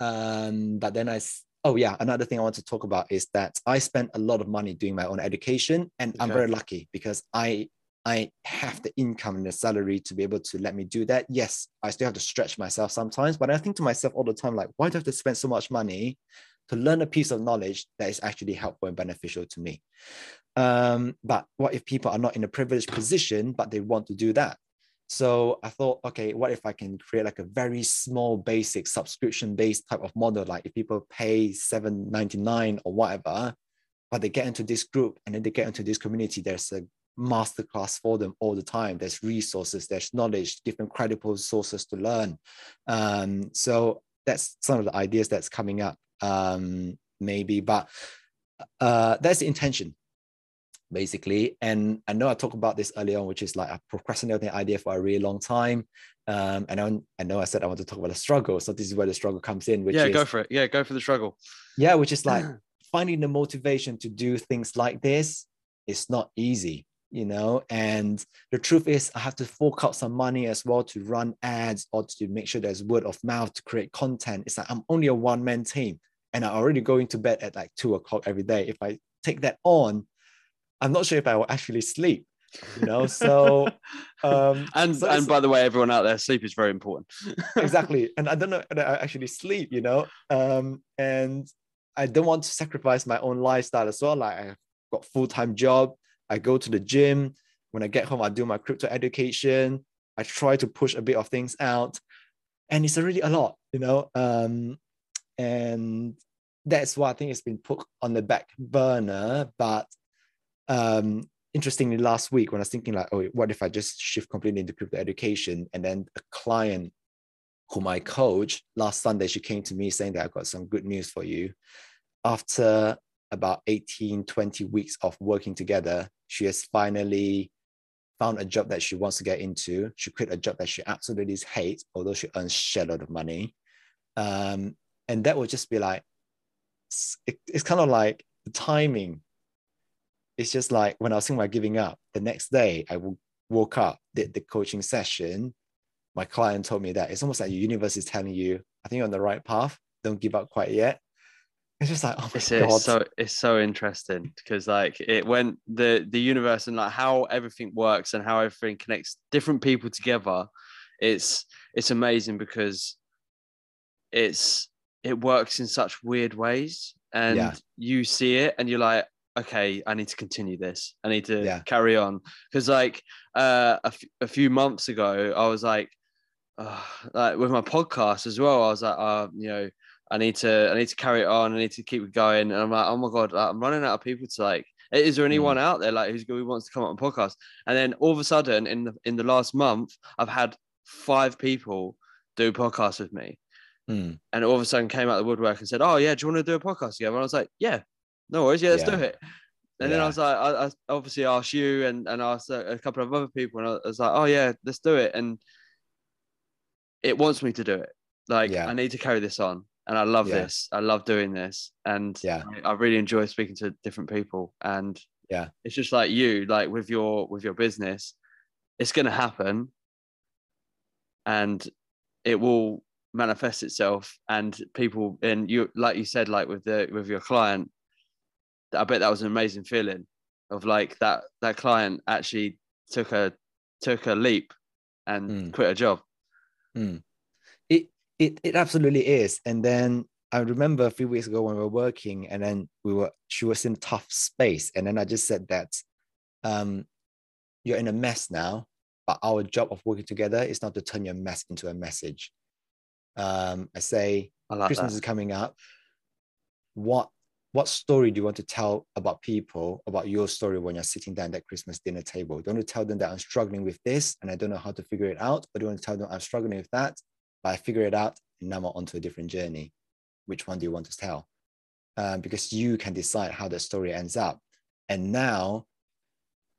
Um, but then I oh yeah another thing i want to talk about is that i spent a lot of money doing my own education and okay. i'm very lucky because i i have the income and the salary to be able to let me do that yes i still have to stretch myself sometimes but i think to myself all the time like why do i have to spend so much money to learn a piece of knowledge that is actually helpful and beneficial to me um, but what if people are not in a privileged position but they want to do that so I thought, okay, what if I can create like a very small, basic subscription-based type of model? Like if people pay seven ninety nine or whatever, but they get into this group and then they get into this community, there's a masterclass for them all the time. There's resources, there's knowledge, different credible sources to learn. Um, so that's some of the ideas that's coming up, um, maybe. But uh, that's the intention basically. And I know I talked about this earlier on, which is like I procrastinated the idea for a really long time. Um, and I, I know I said I want to talk about the struggle. So this is where the struggle comes in. Which yeah, is, go for it. Yeah, go for the struggle. Yeah, which is like finding the motivation to do things like this is not easy, you know. And the truth is, I have to fork out some money as well to run ads or to make sure there's word of mouth to create content. It's like I'm only a one man team, and I'm already going to bed at like two o'clock every day. If I take that on, I'm not sure if I will actually sleep. You know, so um and so and by the way, everyone out there, sleep is very important. exactly. And I don't know that I actually sleep, you know. Um, and I don't want to sacrifice my own lifestyle as well. Like I've got full-time job, I go to the gym. When I get home, I do my crypto education. I try to push a bit of things out. And it's already a lot, you know. Um, and that's why I think it's been put on the back burner. But um, interestingly, last week when I was thinking like, oh, what if I just shift completely into crypto education? And then a client whom I coach last Sunday, she came to me saying that I've got some good news for you. After about 18, 20 weeks of working together, she has finally found a job that she wants to get into. She quit a job that she absolutely hates, although she earns a lot of money. Um, and that would just be like, it, it's kind of like the timing it's just like when I was thinking about giving up, the next day I woke up, did the coaching session. My client told me that it's almost like the universe is telling you, I think you're on the right path. Don't give up quite yet. It's just like, oh my it's, god. It's so it's so interesting because like it went the the universe and like how everything works and how everything connects different people together. It's it's amazing because it's it works in such weird ways and yeah. you see it and you're like okay, I need to continue this. I need to yeah. carry on because like uh, a, f- a few months ago, I was like, uh, like with my podcast as well. I was like, uh, you know, I need to, I need to carry it on. I need to keep it going. And I'm like, oh my god, like, I'm running out of people to like. Is there anyone mm. out there like who's who wants to come up on podcast? And then all of a sudden, in the in the last month, I've had five people do podcasts with me. Mm. And all of a sudden came out of the woodwork and said, Oh yeah, do you want to do a podcast together? And I was like, Yeah, no worries, yeah, let's yeah. do it. And yeah. then I was like, I, I, obviously asked you and, and asked a, couple of other people, and I was like, oh yeah, let's do it. And it wants me to do it. Like yeah. I need to carry this on, and I love this. I love doing this, and yeah, I, I, really enjoy speaking to different people. And yeah, it's just like you, like with your with your business, it's gonna happen, and it will manifest itself, and people and you, like you said, like with the with your client I bet that was an amazing feeling of like that that client actually took a took a leap and mm. quit a job. Mm. It it it absolutely is. And then I remember a few weeks ago when we were working, and then we were she was in a tough space, and then I just said that um, you're in a mess now, but our job of working together is not to turn your mess into a message. Um, I say I like Christmas that. is coming up. What what story do you want to tell about people about your story when you're sitting down at that Christmas dinner table? Do you want to tell them that I'm struggling with this and I don't know how to figure it out? Or do you want to tell them I'm struggling with that, but I figure it out and now I'm onto a different journey? Which one do you want to tell? Um, because you can decide how the story ends up. And now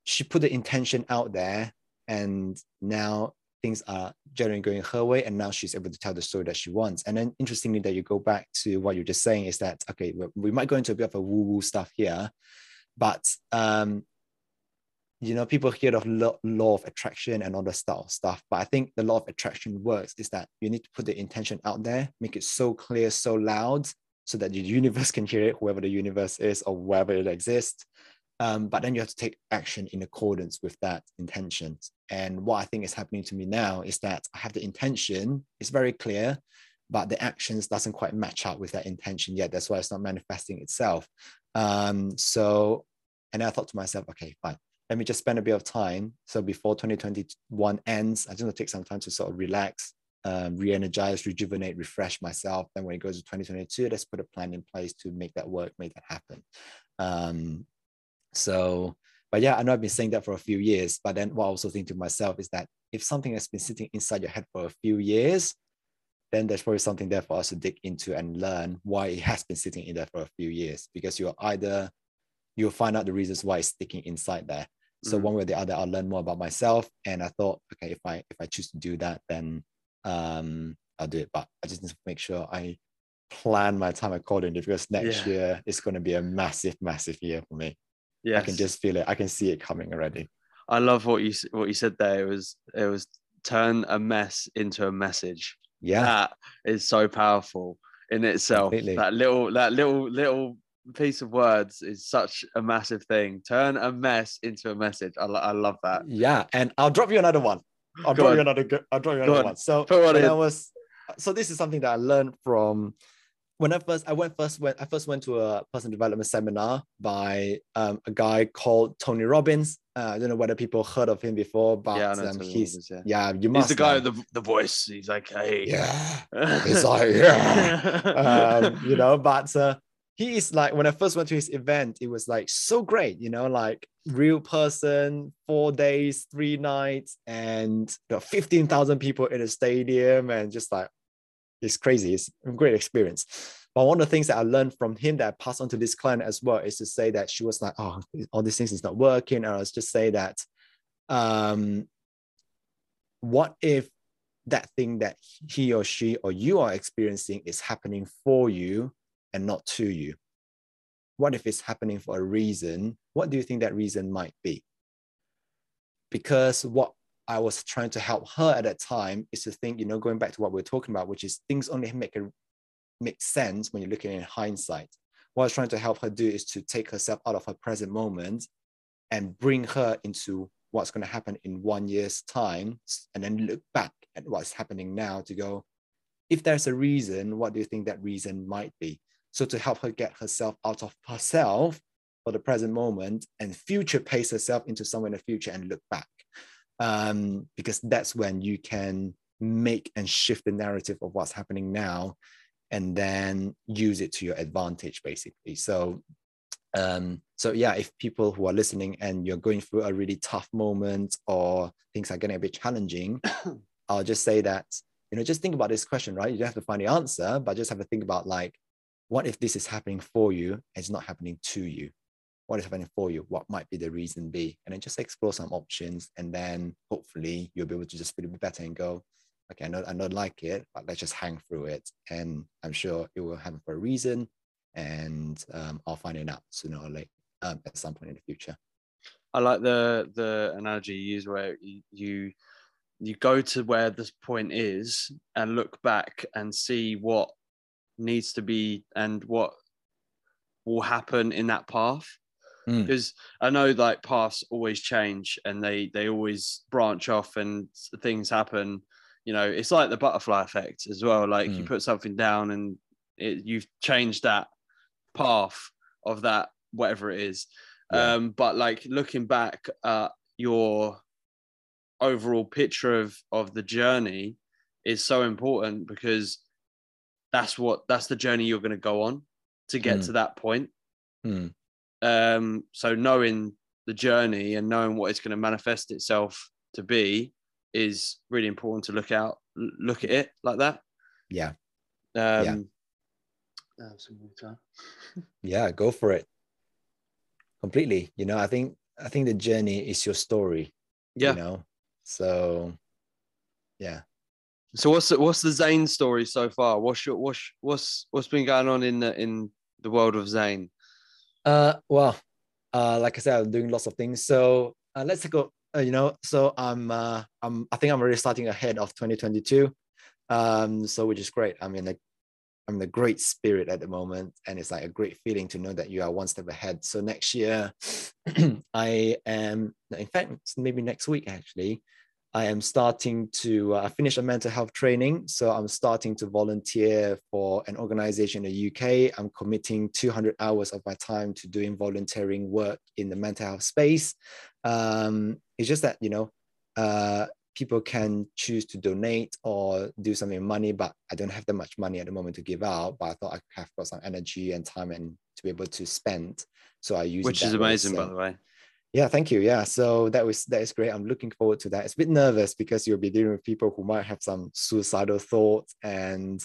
she put the intention out there and now things are generally going her way and now she's able to tell the story that she wants. And then interestingly that you go back to what you're just saying is that okay we- might go into a bit of a woo woo stuff here but um you know people hear of law, law of attraction and all the stuff stuff. But i think the law of attraction works is that you need to put the intention out there make it so clear so loud so that the universe can hear it whoever the universe is or wherever it exists um, but then you have to take action in accordance with that intention. And what I think is happening to me now is that I have the intention, it's very clear, but the actions doesn't quite match up with that intention yet. That's why it's not manifesting itself. Um, so, and I thought to myself, okay, fine. Let me just spend a bit of time. So before 2021 ends, I just want to take some time to sort of relax, um, re-energize, rejuvenate, refresh myself. Then when it goes to 2022, let's put a plan in place to make that work, make that happen. Um, so, but yeah, I know I've been saying that for a few years. But then what I also think to myself is that if something has been sitting inside your head for a few years, then there's probably something there for us to dig into and learn why it has been sitting in there for a few years. Because you're either you'll find out the reasons why it's sticking inside there. So Mhm. one way or the other, I'll learn more about myself. And I thought, okay, if I if I choose to do that, then um I'll do it. But I just need to make sure I plan my time accordingly because next Yeah. year is going to be a massive, massive year for me. Yes. I can just feel it. I can see it coming already. I love what you what you said there. It was it was turn a mess into a message. Yeah. That is so powerful in itself. Completely. That little that little little piece of words is such a massive thing. Turn a mess into a message. I, I love that. Yeah. And I'll drop you another one. I'll Go drop on. you another I'll drop you another on. one. So Put when I was so this is something that I learned from when I first I went first went I first went to a personal development seminar by um, a guy called Tony Robbins. Uh, I don't know whether people heard of him before, but yeah, um, he's Robbins, yeah. yeah, you He's the guy with the the voice. He's like, hey. yeah. He's like, yeah. um, you know, but uh, he is like when I first went to his event, it was like so great, you know, like real person, four days, three nights, and you know, 15,000 people in a stadium, and just like it's crazy. It's a great experience. But one of the things that I learned from him that I passed on to this client as well is to say that she was like, oh, all these things is not working. And I was just say that um what if that thing that he or she or you are experiencing is happening for you and not to you? What if it's happening for a reason? What do you think that reason might be? Because what I was trying to help her at that time is to think, you know, going back to what we are talking about, which is things only make a make sense when you're looking in hindsight. What I was trying to help her do is to take herself out of her present moment and bring her into what's going to happen in one year's time and then look back at what's happening now to go if there's a reason what do you think that reason might be so to help her get herself out of herself for the present moment and future pace herself into somewhere in the future and look back um, because that's when you can make and shift the narrative of what's happening now and then use it to your advantage basically so um, so yeah, if people who are listening and you're going through a really tough moment or things are getting a bit challenging, I'll just say that, you know, just think about this question, right? You don't have to find the answer, but just have to think about like, what if this is happening for you and it's not happening to you? What is happening for you? What might be the reason be? And then just explore some options. And then hopefully you'll be able to just feel a bit better and go, okay, I don't, I don't like it, but let's just hang through it. And I'm sure it will happen for a reason and um, I'll find it out sooner or later um, at some point in the future. I like the the analogy you use where you you go to where this point is and look back and see what needs to be and what will happen in that path Mm. because I know like paths always change and they they always branch off and things happen you know it's like the butterfly effect as well like you Mm. put something down and it, you've changed that path of that whatever it is Yeah. um but like looking back at your overall picture of of the journey is so important because that's what that's the journey you're going to go on to get Mm. to that point. Mm. Um, so knowing the journey and knowing what it's going to manifest itself to be is really important to look out, look at it like that. Yeah. Um, water. Yeah, go for it. Completely. You know, I think I think the journey is your story. Yeah. You know, so yeah. So what's the, what's the Zane story so far? What's your what's what's what's been going on in the in the world of Zane? Uh, well, uh, like I said, I'm doing lots of things. So uh, let's go. Uh, you know, so I'm uh, I'm I think I'm already starting ahead of 2022. Um, so which is great. I'm in a I'm in a great spirit at the moment, and it's like a great feeling to know that you are one step ahead. So next year, I am. In fact, maybe next week actually. I am starting to uh, finish a mental health training. So I'm starting to volunteer for an organization in the UK. I'm committing 200 hours of my time to doing volunteering work in the mental health space. Um, it's just that, you know, uh, people can choose to donate or do something with money, but I don't have that much money at the moment to give out. But I thought I have got some energy and time and to be able to spend. So I use Which is way. amazing, So- by the way. Yeah, thank you. Yeah, so that was that is great. I'm looking forward to that. It's a bit nervous because you'll be dealing with people who might have some suicidal thoughts and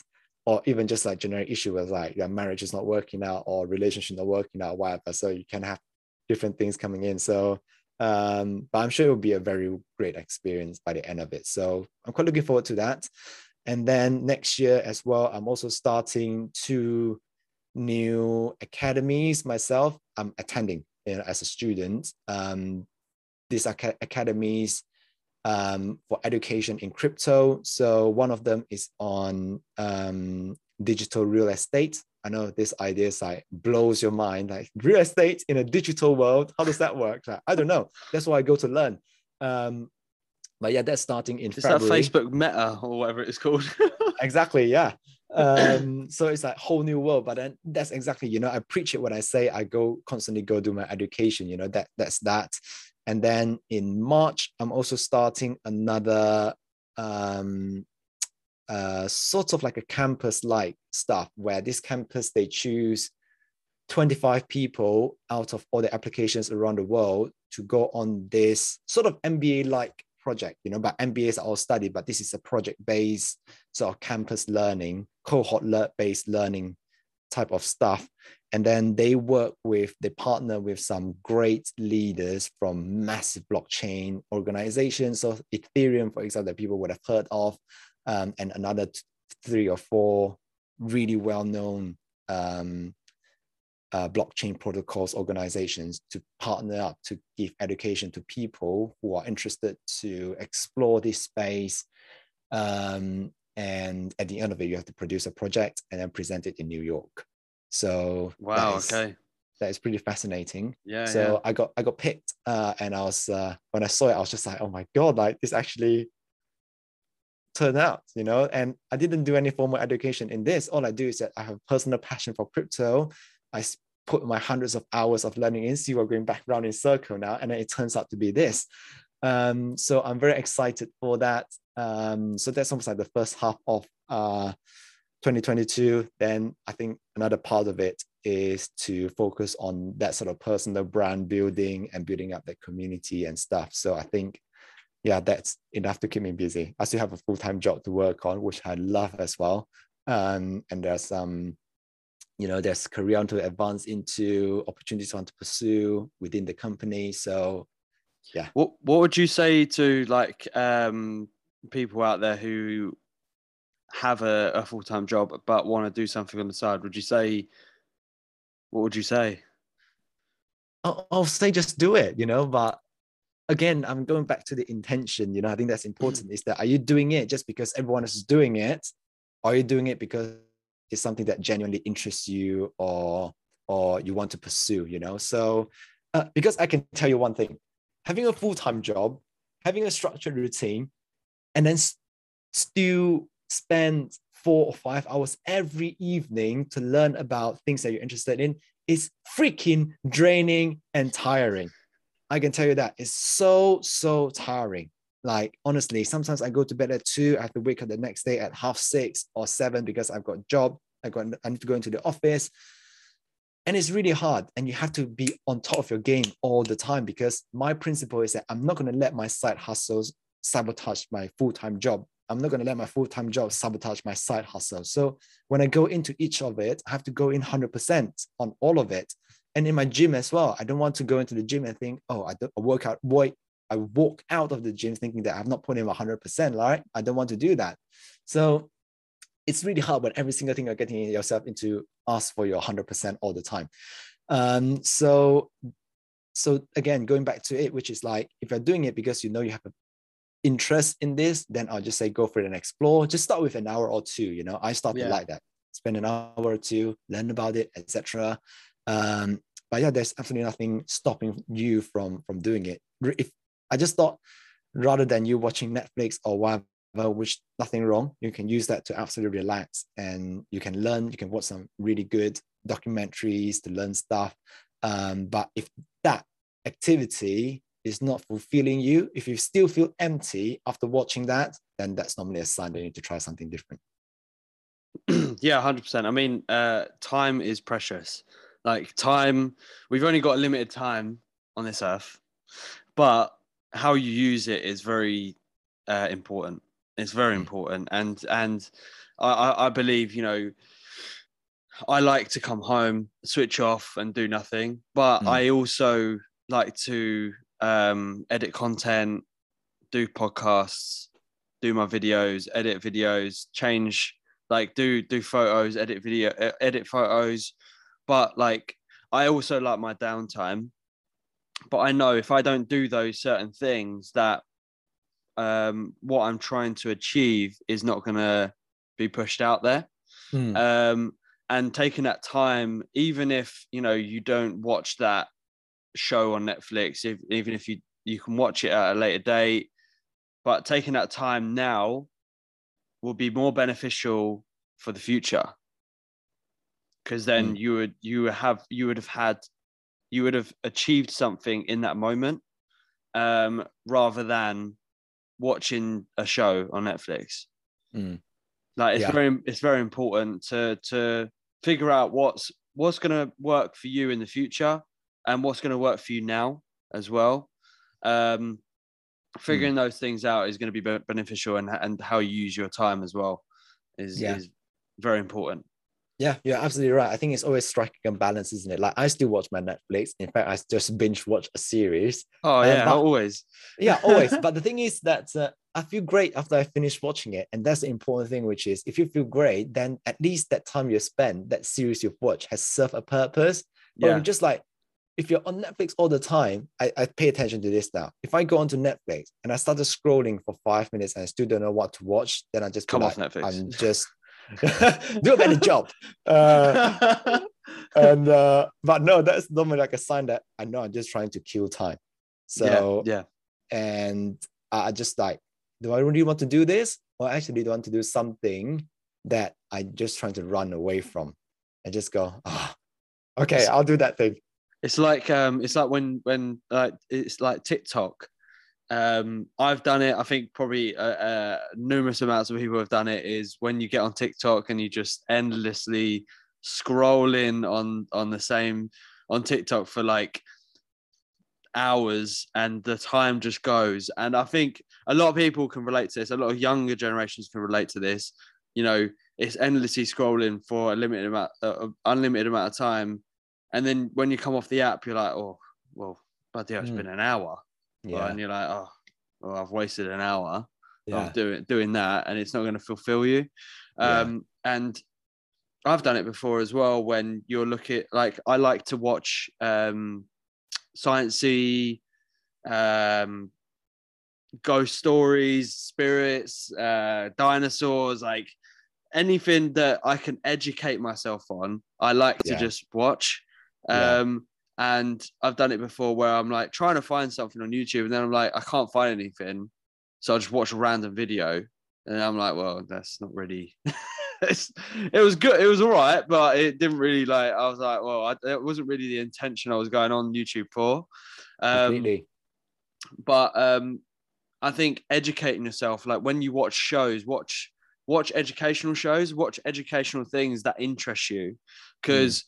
or even just like generic issue with like their marriage is not working out or relationship not working out, whatever. So you can have different things coming in. So um, but I'm sure it will be a very great experience by the end of it. So I'm quite looking forward to that. And then next year as well, I'm also starting two new academies myself. I'm attending you know, as a student. Um, these aca- academies um, for education in crypto. So one of them is on um, digital real estate. I know this idea is like blows your mind, like real estate in a digital world. How does that work? Like, I don't know. That's why I go to learn. Um, but yeah, that's starting in Is that Facebook Meta or whatever it's called? exactly yeah um so it's like whole new world but then that's exactly you know i preach it when i say i go constantly go do my education you know that that's that. And then in march i'm also starting another um uh sort of like a campus like stuff where this campus they choose 25 people out of all the applications around the world to go on this sort of MBA like project, you know, but MBAs are all study, but this is a project based sort of campus learning, cohort based learning type of stuff. And then they work with, they partner with some great leaders from massive blockchain organizations. So Ethereum, for example, that people would have heard of, um, and another three or four really well known um, uh, blockchain protocols organizations to partner up to give education to people who are interested to explore this space. Um, and at the end of it, you have to produce a project and then present it in New York. So wow. that is, Okay. that is pretty fascinating. Yeah. so I got I got picked, uh, and I was uh, when I saw it, I was just like, oh my god, like this actually turned out, you know. And I didn't do any formal education in this. All I do is that I have a personal passion for crypto. I put my hundreds of hours of learning in, going back round in circle now, and it turns out to be this. Um, so I'm very excited for that. Um, so that's almost like the first half of uh, 2022. Then I think another part of it is to focus on that sort of personal brand building and building up that community and stuff. So I think, yeah, that's enough to keep me busy. I still have a full time job to work on, which I love as well. Um, and there's some, you know, there's career on to advance into opportunities on to pursue within the company. So yeah What What would you say to like um, people out there who have a, a full time job but want to do something on the side? Would you say? What would you say? I'll, I'll say just do it, you know, but again, I'm going back to the intention, you know, I think that's important is that are you doing it just because everyone else is doing it? Or are you doing it because it's something that genuinely interests you or or you want to pursue, you know? So uh, because I can tell you one thing, having a full-time job, having a structured routine, and then still spend four or five hours every evening to learn about things that you're interested in is freaking draining and tiring. I can tell you that it's so so tiring. Like honestly, sometimes I go to bed at two. I have to wake up the next day at half six or seven because I've got a job. I got I need to go into the office, and it's really hard. And you have to be on top of your game all the time because my principle is that I'm not going to let my side hustles sabotage my full time job. I'm not going to let my full time job sabotage my side hustle. So when I go into each of it, I have to go in 100% on all of it. And in my gym as well, I don't want to go into the gym and think, oh, I don't I work out. Boy, I walk out of the gym thinking that I've not put in 100%, right? I don't want to do that. So it's really hard when every single thing you're getting yourself into ask for your 100% all the time. Um, so, so again, going back to it, which is like if you're doing it because you know you have an interest in this, then I'll just say go for it and explore. Just start with an hour or two. You know, I started yeah. like that. Spend an hour or two, learn about it, etc. Um, but yeah, there's absolutely nothing stopping you from from doing it. If I just thought, rather than you watching Netflix or whatever, which nothing wrong, you can use that to absolutely relax and you can learn. You can watch some really good documentaries to learn stuff. Um, but if that activity is not fulfilling you, if you still feel empty after watching that, then that's normally a sign that you need to try something different. yeah, 100%. I mean, uh, time is precious. Like time, we've only got a limited time on this earth, but how you use it is very uh, important. It's very mm. important, and and I, I believe you know I like to come home, switch off, and do nothing. But mm. I also like to um, edit content, do podcasts, do my videos, edit videos, change like do do photos, edit video, edit photos, but like I also like my downtime. But I know if I don't do those certain things, that um, what I'm trying to achieve is not going to be pushed out there. Hmm. Um, and taking that time, even if you know you don't watch that show on Netflix, if, even if you you can watch it at a later date, but taking that time now will be more beneficial for the future because then mm. you would you have you would have had you would have achieved something in that moment um, rather than watching a show on Netflix. Mm. Like it's yeah. very it's very important to to figure out what's what's going to work for you in the future and what's going to work for you now as well. Um, figuring mm. those things out is going to be beneficial and and how you use your time as well is yeah. is very important. Yeah, you're absolutely right. I think it's always striking a balance, isn't it? Like I still watch my Netflix. In fact, I just binge watch a series. Oh yeah, but, always. Yeah, always. but the thing is that uh, I feel great after I finish watching it, and that's the important thing. Which is, if you feel great, then at least that time you spend, that series you've watched, has served a purpose. But yeah. just like if you're on Netflix all the time, I, I pay attention to this now. If I go onto Netflix and I started scrolling for five minutes and I still don't know what to watch, then I just come off like, Netflix. I'm just do a better job. Uh, and uh, but no, that's normally like a sign that I know I'm just trying to kill time. So yeah, yeah. and I just like, do I really want to do this, or actually do I want to do something that I'm just trying to run away from, and just go, oh, okay, I'll do that thing. It's like um, it's like when when like it's like TikTok um, I've done it. I think probably uh, uh, numerous amounts of people have done it. Is when you get on TikTok and you just endlessly scrolling on on the same on TikTok for like hours, and the time just goes. And I think a lot of people can relate to this. A lot of younger generations can relate to this. You know, it's endlessly scrolling for a limited amount, uh, unlimited amount of time, and then when you come off the app, you're like, oh, well, bloody hell, it's mm. been an hour yeah. and you're like, oh, well, I've wasted an hour yeah. of doing doing that, and it's not going to fulfill you. Um, yeah. And I've done it before as well. When you're looking, like I like to watch um, sciencey, um, ghost stories, spirits, uh, dinosaurs, like anything that I can educate myself on. I like to yeah. just watch. Um, and I've done it before where I'm like trying to find something on YouTube and then I'm like, I can't find anything. So I just watch a random video and I'm like, well, that's not really. it was good. It was all right, but it didn't really like. I was like, well, I, it wasn't really the intention I was going on YouTube for. Um, Completely. but um, I think educating yourself, like when you watch shows, watch watch educational shows, watch educational things that interest you, because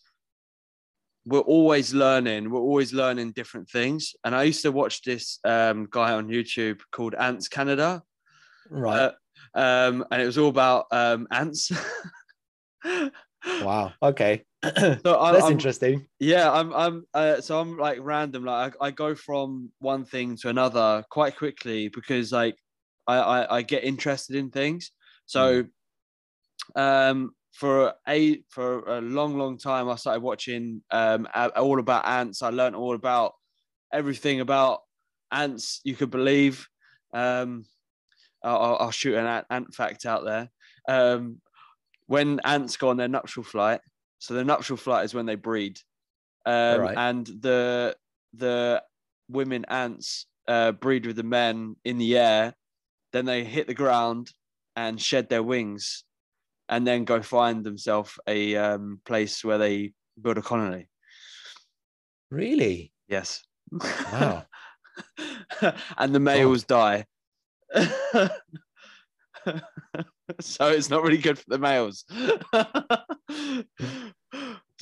we're always learning. We're always learning different things. And I used to watch this um, guy on YouTube called Ants Canada, Right. uh, um, and it was all about um, ants. wow. Okay. That's So I, I'm, interesting. Yeah, I'm I'm uh, so I'm like random. Like I, I go from one thing to another quite quickly because like I, I, I get interested in things. So um for a for a long, long time I started watching um all about ants. I learned all about everything about ants you could believe. Um I'll, I'll- shoot an ant, ant fact out there. Um when ants go on their nuptial flight, so the nuptial flight is when they breed, um, Alright. and the the women ants uh, breed with the men in the air. Then they hit the ground and shed their wings, and then go find themselves a um, place where they build a colony. Really? Yes. Wow. and the males die. so it's not really good for the males. so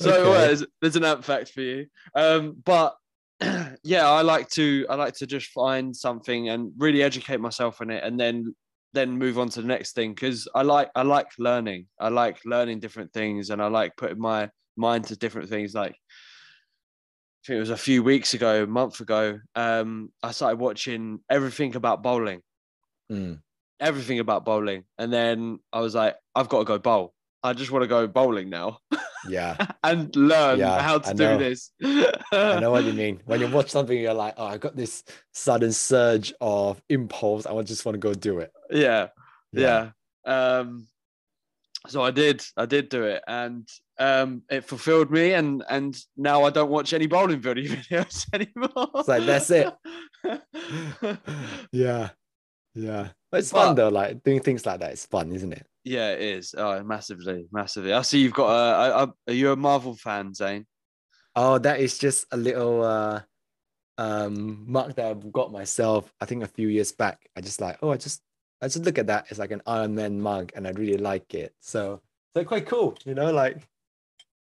Okay. well, there's, there's an ant fact for you. Um, but yeah, I like to I like to just find something and really educate myself in it, and then then move on to the next thing because I like I like learning. I like learning different things, and I like putting my mind to different things. Like I think it was a few weeks ago, a month ago, um, I started watching everything about bowling, Mm. everything about bowling. And then I was like, I've got to go bowl. I just want to go bowling now Yeah. and learn Yeah, how to do this. I know what you mean. When you watch something, you're like, oh, I got this sudden surge of impulse. I just want to go do it. yeah, yeah. Um, so I did, I did do it, and um, it fulfilled me. And and now I don't watch any bowling video videos anymore. It's like, that's it. Yeah. Yeah. But it's fun though. Like doing things like that. It's fun, isn't it? Yeah, it is. Oh, massively, massively. I see you've got a. a, a are you a Marvel fan, Zane? Oh, that is just a little uh um mark that I've got myself, I think a few years back. I just like, oh, I just I just look at that. It's like an Iron Man mug and I really like it. So so quite cool, you know, like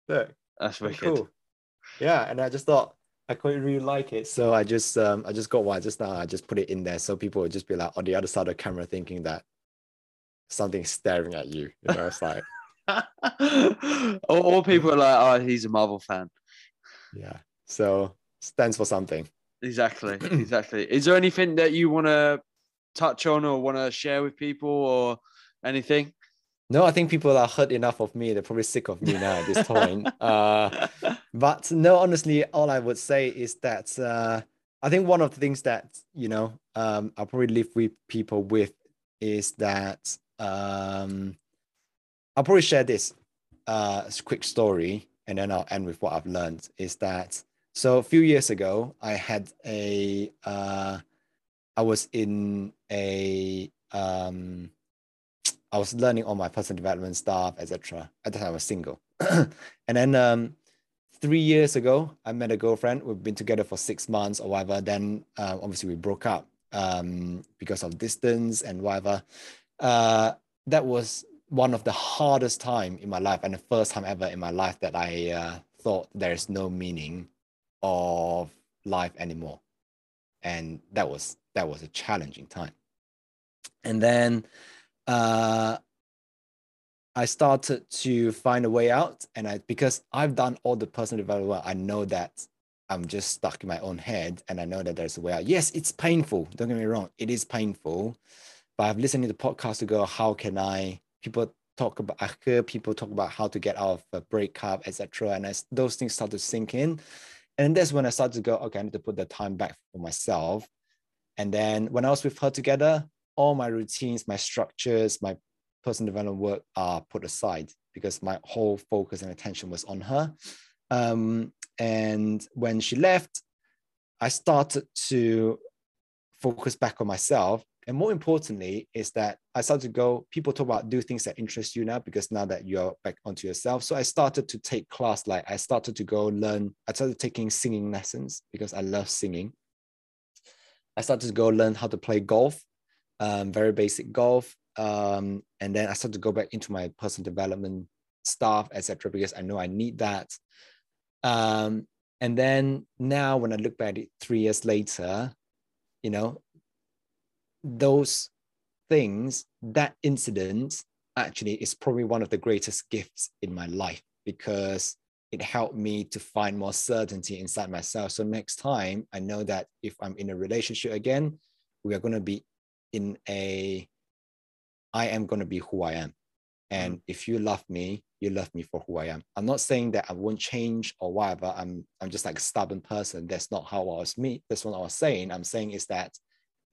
look, That's wicked. cool. Yeah, and I just thought I quite really like it. So I just um I just got one just now. I just put it in there so people would just be like on the other side of the camera thinking that something's staring at you. You know, it's like, all, or people are like, oh, he's a Marvel fan. yeah. So stands for something. Exactly, exactly. Is there anything that you want to touch on or want to share with people or anything? No, I think people are hurt enough of me. They're probably sick of me now at this point. Uh, but no, honestly, all I would say is that uh, I think one of the things that you know um, I'll probably leave with people with is that um, I'll probably share this uh, quick story, and then I'll end with what I've learned. Is that so? A few years ago, I had a uh, I was in a um, I was learning all my personal development stuff, etc. At the time, I was single, and then um, three years ago, I met a girlfriend. We've been together for six months or whatever. Then uh, obviously we broke up um, because of distance and whatever. Uh, that was one of the hardest time in my life, and the first time ever in my life that I uh, thought there is no meaning of life anymore, and that was that was a challenging time. And then uh, I started to find a way out, and I because I've done all the personal development, I know that I'm just stuck in my own head, and I know that there's a way out. Yes, it's painful. Don't get me wrong, it is painful, but I've listened to the podcast to go, how can I? People talk about, I hear people talk about how to get out of a breakup, etc., and as those things start to sink in, and that's when I started to go, okay, I need to put the time back for myself. And then when I was with her together, all my routines, my structures, my personal development work are put aside because my whole focus and attention was on her. Um, and when she left, I started to focus back on myself. And more importantly, is that I started to go, people talk about do things that interest you now because now that you're back onto yourself. So I started to take class, like I started to go learn, I started taking singing lessons because I love singing. I started to go learn how to play golf, um, very basic golf. Um, and then I started to go back into my personal development stuff, etc., because I know I need that. Um, and then now, when I look back at it three years later, you know, those things, that incident actually is probably one of the greatest gifts in my life because it helped me to find more certainty inside myself. So next time, I know that if I'm in a relationship again, we are going to be in a, I am going to be who I am. And mm. if you love me, you love me for who I am. I'm not saying that I won't change or whatever. I'm I'm just like a stubborn person. That's not how I was me. That's what I was saying. I'm saying is that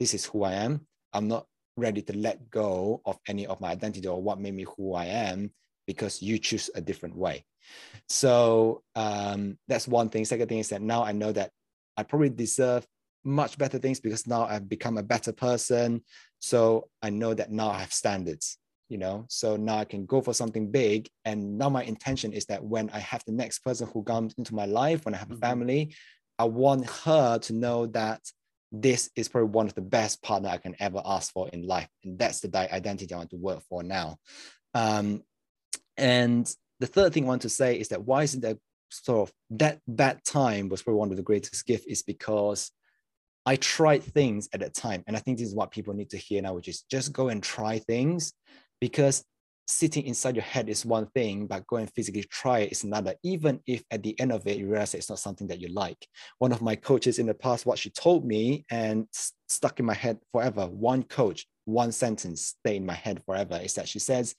this is who I am. I'm not ready to let go of any of my identity or what made me who I am because you choose a different way. So um, that's one thing. Second thing is that now I know that I probably deserve much better things because now I've become a better person. So I know that now I have standards, you know. So now I can go for something big. And now my intention is that when I have the next person who comes into my life, when I have a mm-hmm. family, I want her to know that this is probably one of the best partner I can ever ask for in life. And that's the identity I want to work for now. Um, and the third thing I want to say is that why is it that sort of that bad time was probably one of the greatest gifts is because I tried things at that time. And I think this is what people need to hear now, which is just go and try things because sitting inside your head is one thing, but go and physically try it is another. Even if at the end of it, you realize it's not something that you like. One of my coaches in the past, what she told me and stuck in my head forever, one coach, one sentence stay in my head forever is that she says,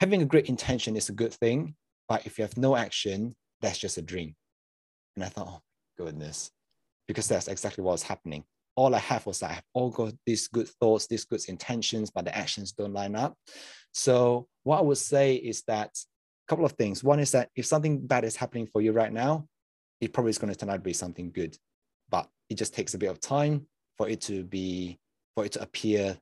having a great intention is a good thing, but if you have no action, that's just a dream. And I thought, oh goodness, because that's exactly what was happening all I have was I have all got these good thoughts, these good intentions, but the actions don't line up. So what I would say is that a couple of things. One is that if something bad is happening for you right now, it probably is going to turn out to be something good, but it just takes a bit of time for it to be for it to appear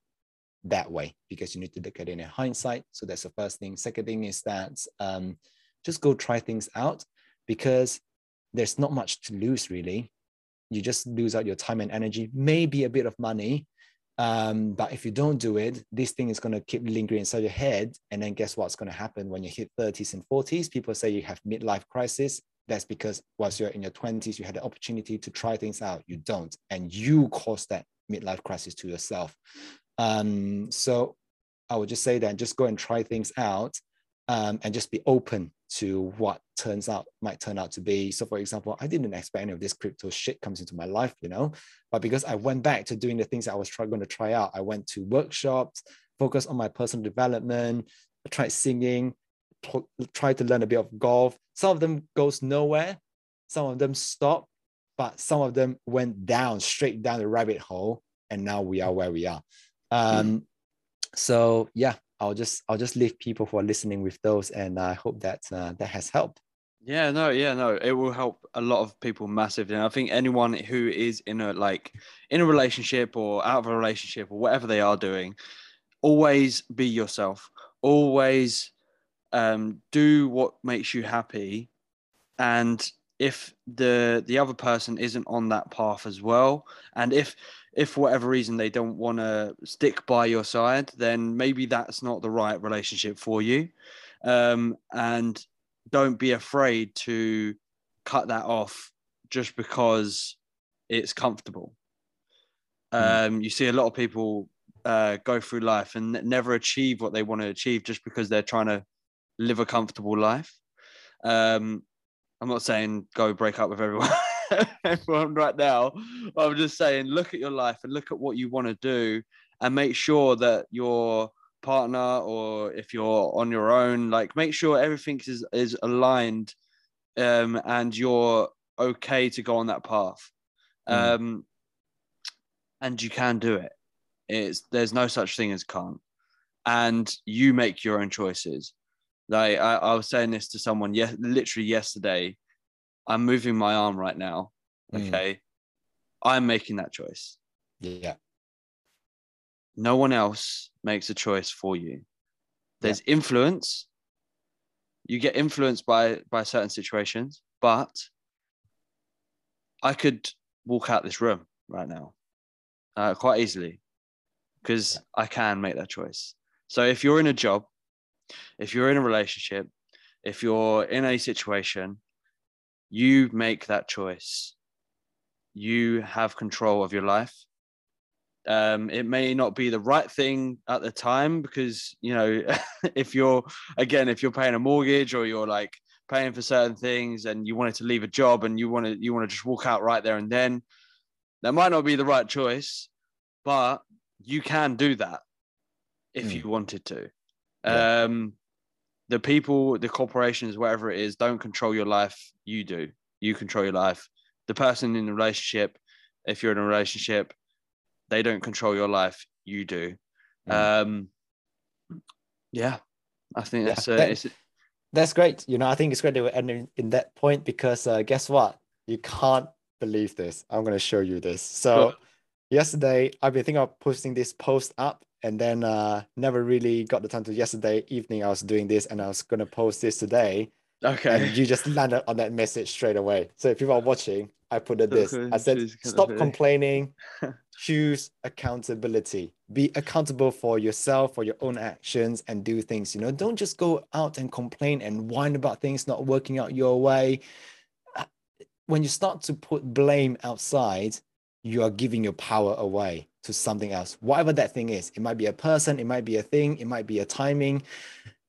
that way because you need to look at it in hindsight. So that's the first thing. Second thing is that um, just go try things out because there's not much to lose really you just lose out your time and energy, maybe a bit of money. Um, but if you don't do it, this thing is going to keep lingering inside your head. And then guess what's going to happen when you hit 30s and 40s? People say you have midlife crisis. That's because whilst you're in your 20s, you had the opportunity to try things out. You don't. And you cause that midlife crisis to yourself. Um, so I would just say that just go and try things out um, and just be open to what turns out might turn out to be. So, for example, I didn't expect any of this crypto shit comes into my life, you know, but because I went back to doing the things I was try- going to try out, I went to workshops, focused on my personal development, I tried singing, pl- tried to learn a bit of golf. Some of them goes nowhere, some of them stop, but some of them went down straight down the rabbit hole, and now we are where we are. Um, mm. So yeah, I'll just I'll just leave people who are listening with those, and I hope that uh, that has helped. Yeah, no, yeah, no, it will help a lot of people massively. And I think anyone who is in a like in a relationship or out of a relationship or whatever they are doing, always be yourself. Always um, do what makes you happy, and if the the other person isn't on that path as well, and if if for whatever reason they don't want to stick by your side, then maybe that's not the right relationship for you. Um, and don't be afraid to cut that off just because it's comfortable. Mm. Um, you see a lot of people uh, go through life and never achieve what they want to achieve just because they're trying to live a comfortable life. Um, I'm not saying go break up with everyone. everyone right now. I'm just saying, look at your life and look at what you want to do, and make sure that your partner or if you're on your own, like make sure everything is is aligned, um, and you're okay to go on that path. Mm. Um, and you can do it. It's there's no such thing as can't, and you make your own choices. Like I, I was saying this to someone, yes, literally yesterday I'm moving my arm right now. Mm. Okay. Mm. I'm making that choice. Yeah. No one else makes a choice for you. There's yeah. influence. You get influenced by by certain situations, but I could walk out this room right now uh, quite easily because I can make that choice. So if you're in a job, if you're in a relationship, if you're in a situation, you make that choice. You have control of your life. Um, it may not be the right thing at the time because you know if you're again if you're paying a mortgage or you're like paying for certain things and you wanted to leave a job and you want to you want to just walk out right there and then that might not be the right choice but you can do that if mm. you wanted to yeah. um the people the corporations whatever it is don't control your life you do you control your life the person in the relationship if you're in a relationship they don't control your life you do mm. um yeah i think that's yeah. uh, it's that's great. You know, I think it's great that we're ending in that point because uh, guess what? You can't believe this. I'm going to show you this. So, yesterday, I've been thinking of posting this post up and then uh, never really got the time to yesterday evening. I was doing this and I was going to post this today. Okay. And you just landed on that message straight away. So, if people are watching, I put it this I said, stop complaining, choose accountability. Be accountable for yourself, for your own actions, and do things. You know, don't just go out and complain and whine about things not working out your way. Uh, when you start to put blame outside, you are giving your power away to something else, whatever that thing is. It might be a person, it might be a thing, it might be a timing,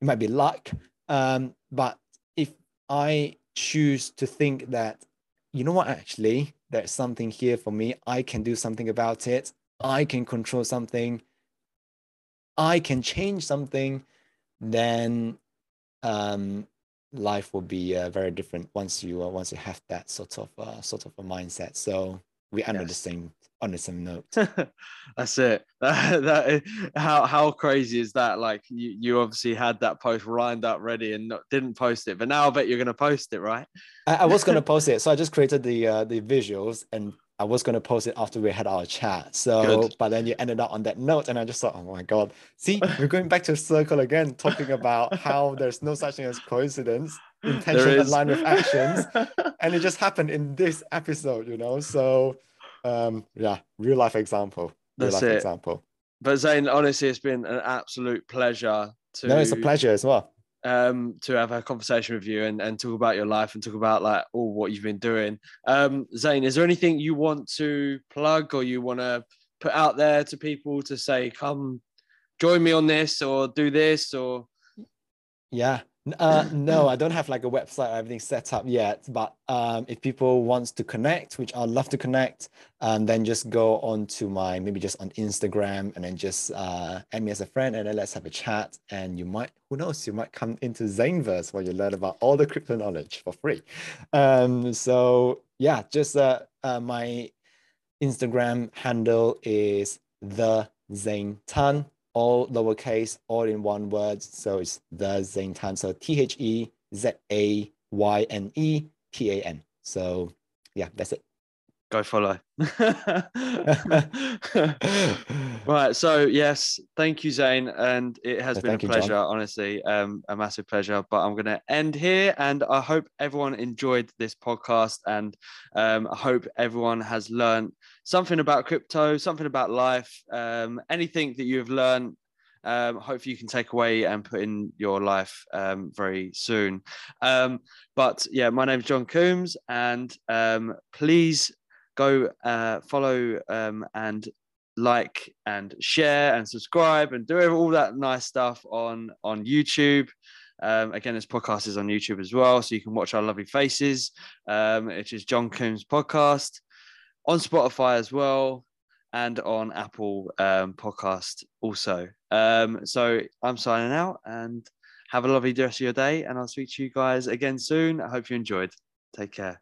it might be luck. Um, but if I choose to think that you know what, actually, there's something here for me. I can do something about it. I can control something. I can change something. Then um, life will be uh, very different once you uh, once you have that sort of uh, sort of a mindset. So we under yes. the same on the same note. That's it. That, that how how crazy is that? Like you you obviously had that post lined up ready and not, didn't post it, but now I bet you're gonna post it, right? I, I was gonna post it, so I just created the uh, the visuals and I was gonna post it after we had our chat. So, Good. but then you ended up on that note, and I just thought, oh my god, see, we're going back to circle again, talking about how there's no such thing as coincidence, intention aligned with actions, and it just happened in this episode, you know. So um, yeah, real life example. Real That's life it. example. But Zayne, honestly, it's been an absolute pleasure to. No, it's a pleasure as well. Um, to have a conversation with you and, and talk about your life and talk about like all what you've been doing. Um, Zayne, is there anything you want to plug or you want to put out there to people to say, come join me on this or do this or? Yeah, uh, no, I don't have like a website or everything set up yet. But um, if people wants to connect, which I'd love to connect, um, then just go on to my maybe just on Instagram and then just uh, add me as a friend and then let's have a chat. And you might, who knows, you might come into Zayneverse where you learn about all the crypto knowledge for free. Um, so yeah, just uh, uh, my Instagram handle is the Zayne Tan all lowercase, all in one word. So it's the Zayne Tan. So T H E Z A Y N E T A N. So yeah, that's it. Go follow. right. So yes, thank you, Zayne, and it has so been a pleasure. You, honestly, um, a massive pleasure. But I'm going to end here, and I hope everyone enjoyed this podcast, and um, I hope everyone has learned something about crypto, something about life, um, anything that you've learned. Um, hopefully, you can take away and put in your life um, very soon. Um, but yeah, my name is John Coombs, and um, please go uh, follow um, and like and share and subscribe and do all that nice stuff on on YouTube. Um, again, this podcast is on YouTube as well, so you can watch our lovely faces. Um, which is John Coombs podcast on Spotify as well and on Apple um, Podcast also. Um, so I'm signing out and have a lovely rest of your day, and I'll speak to you guys again soon. I hope you enjoyed. Take care.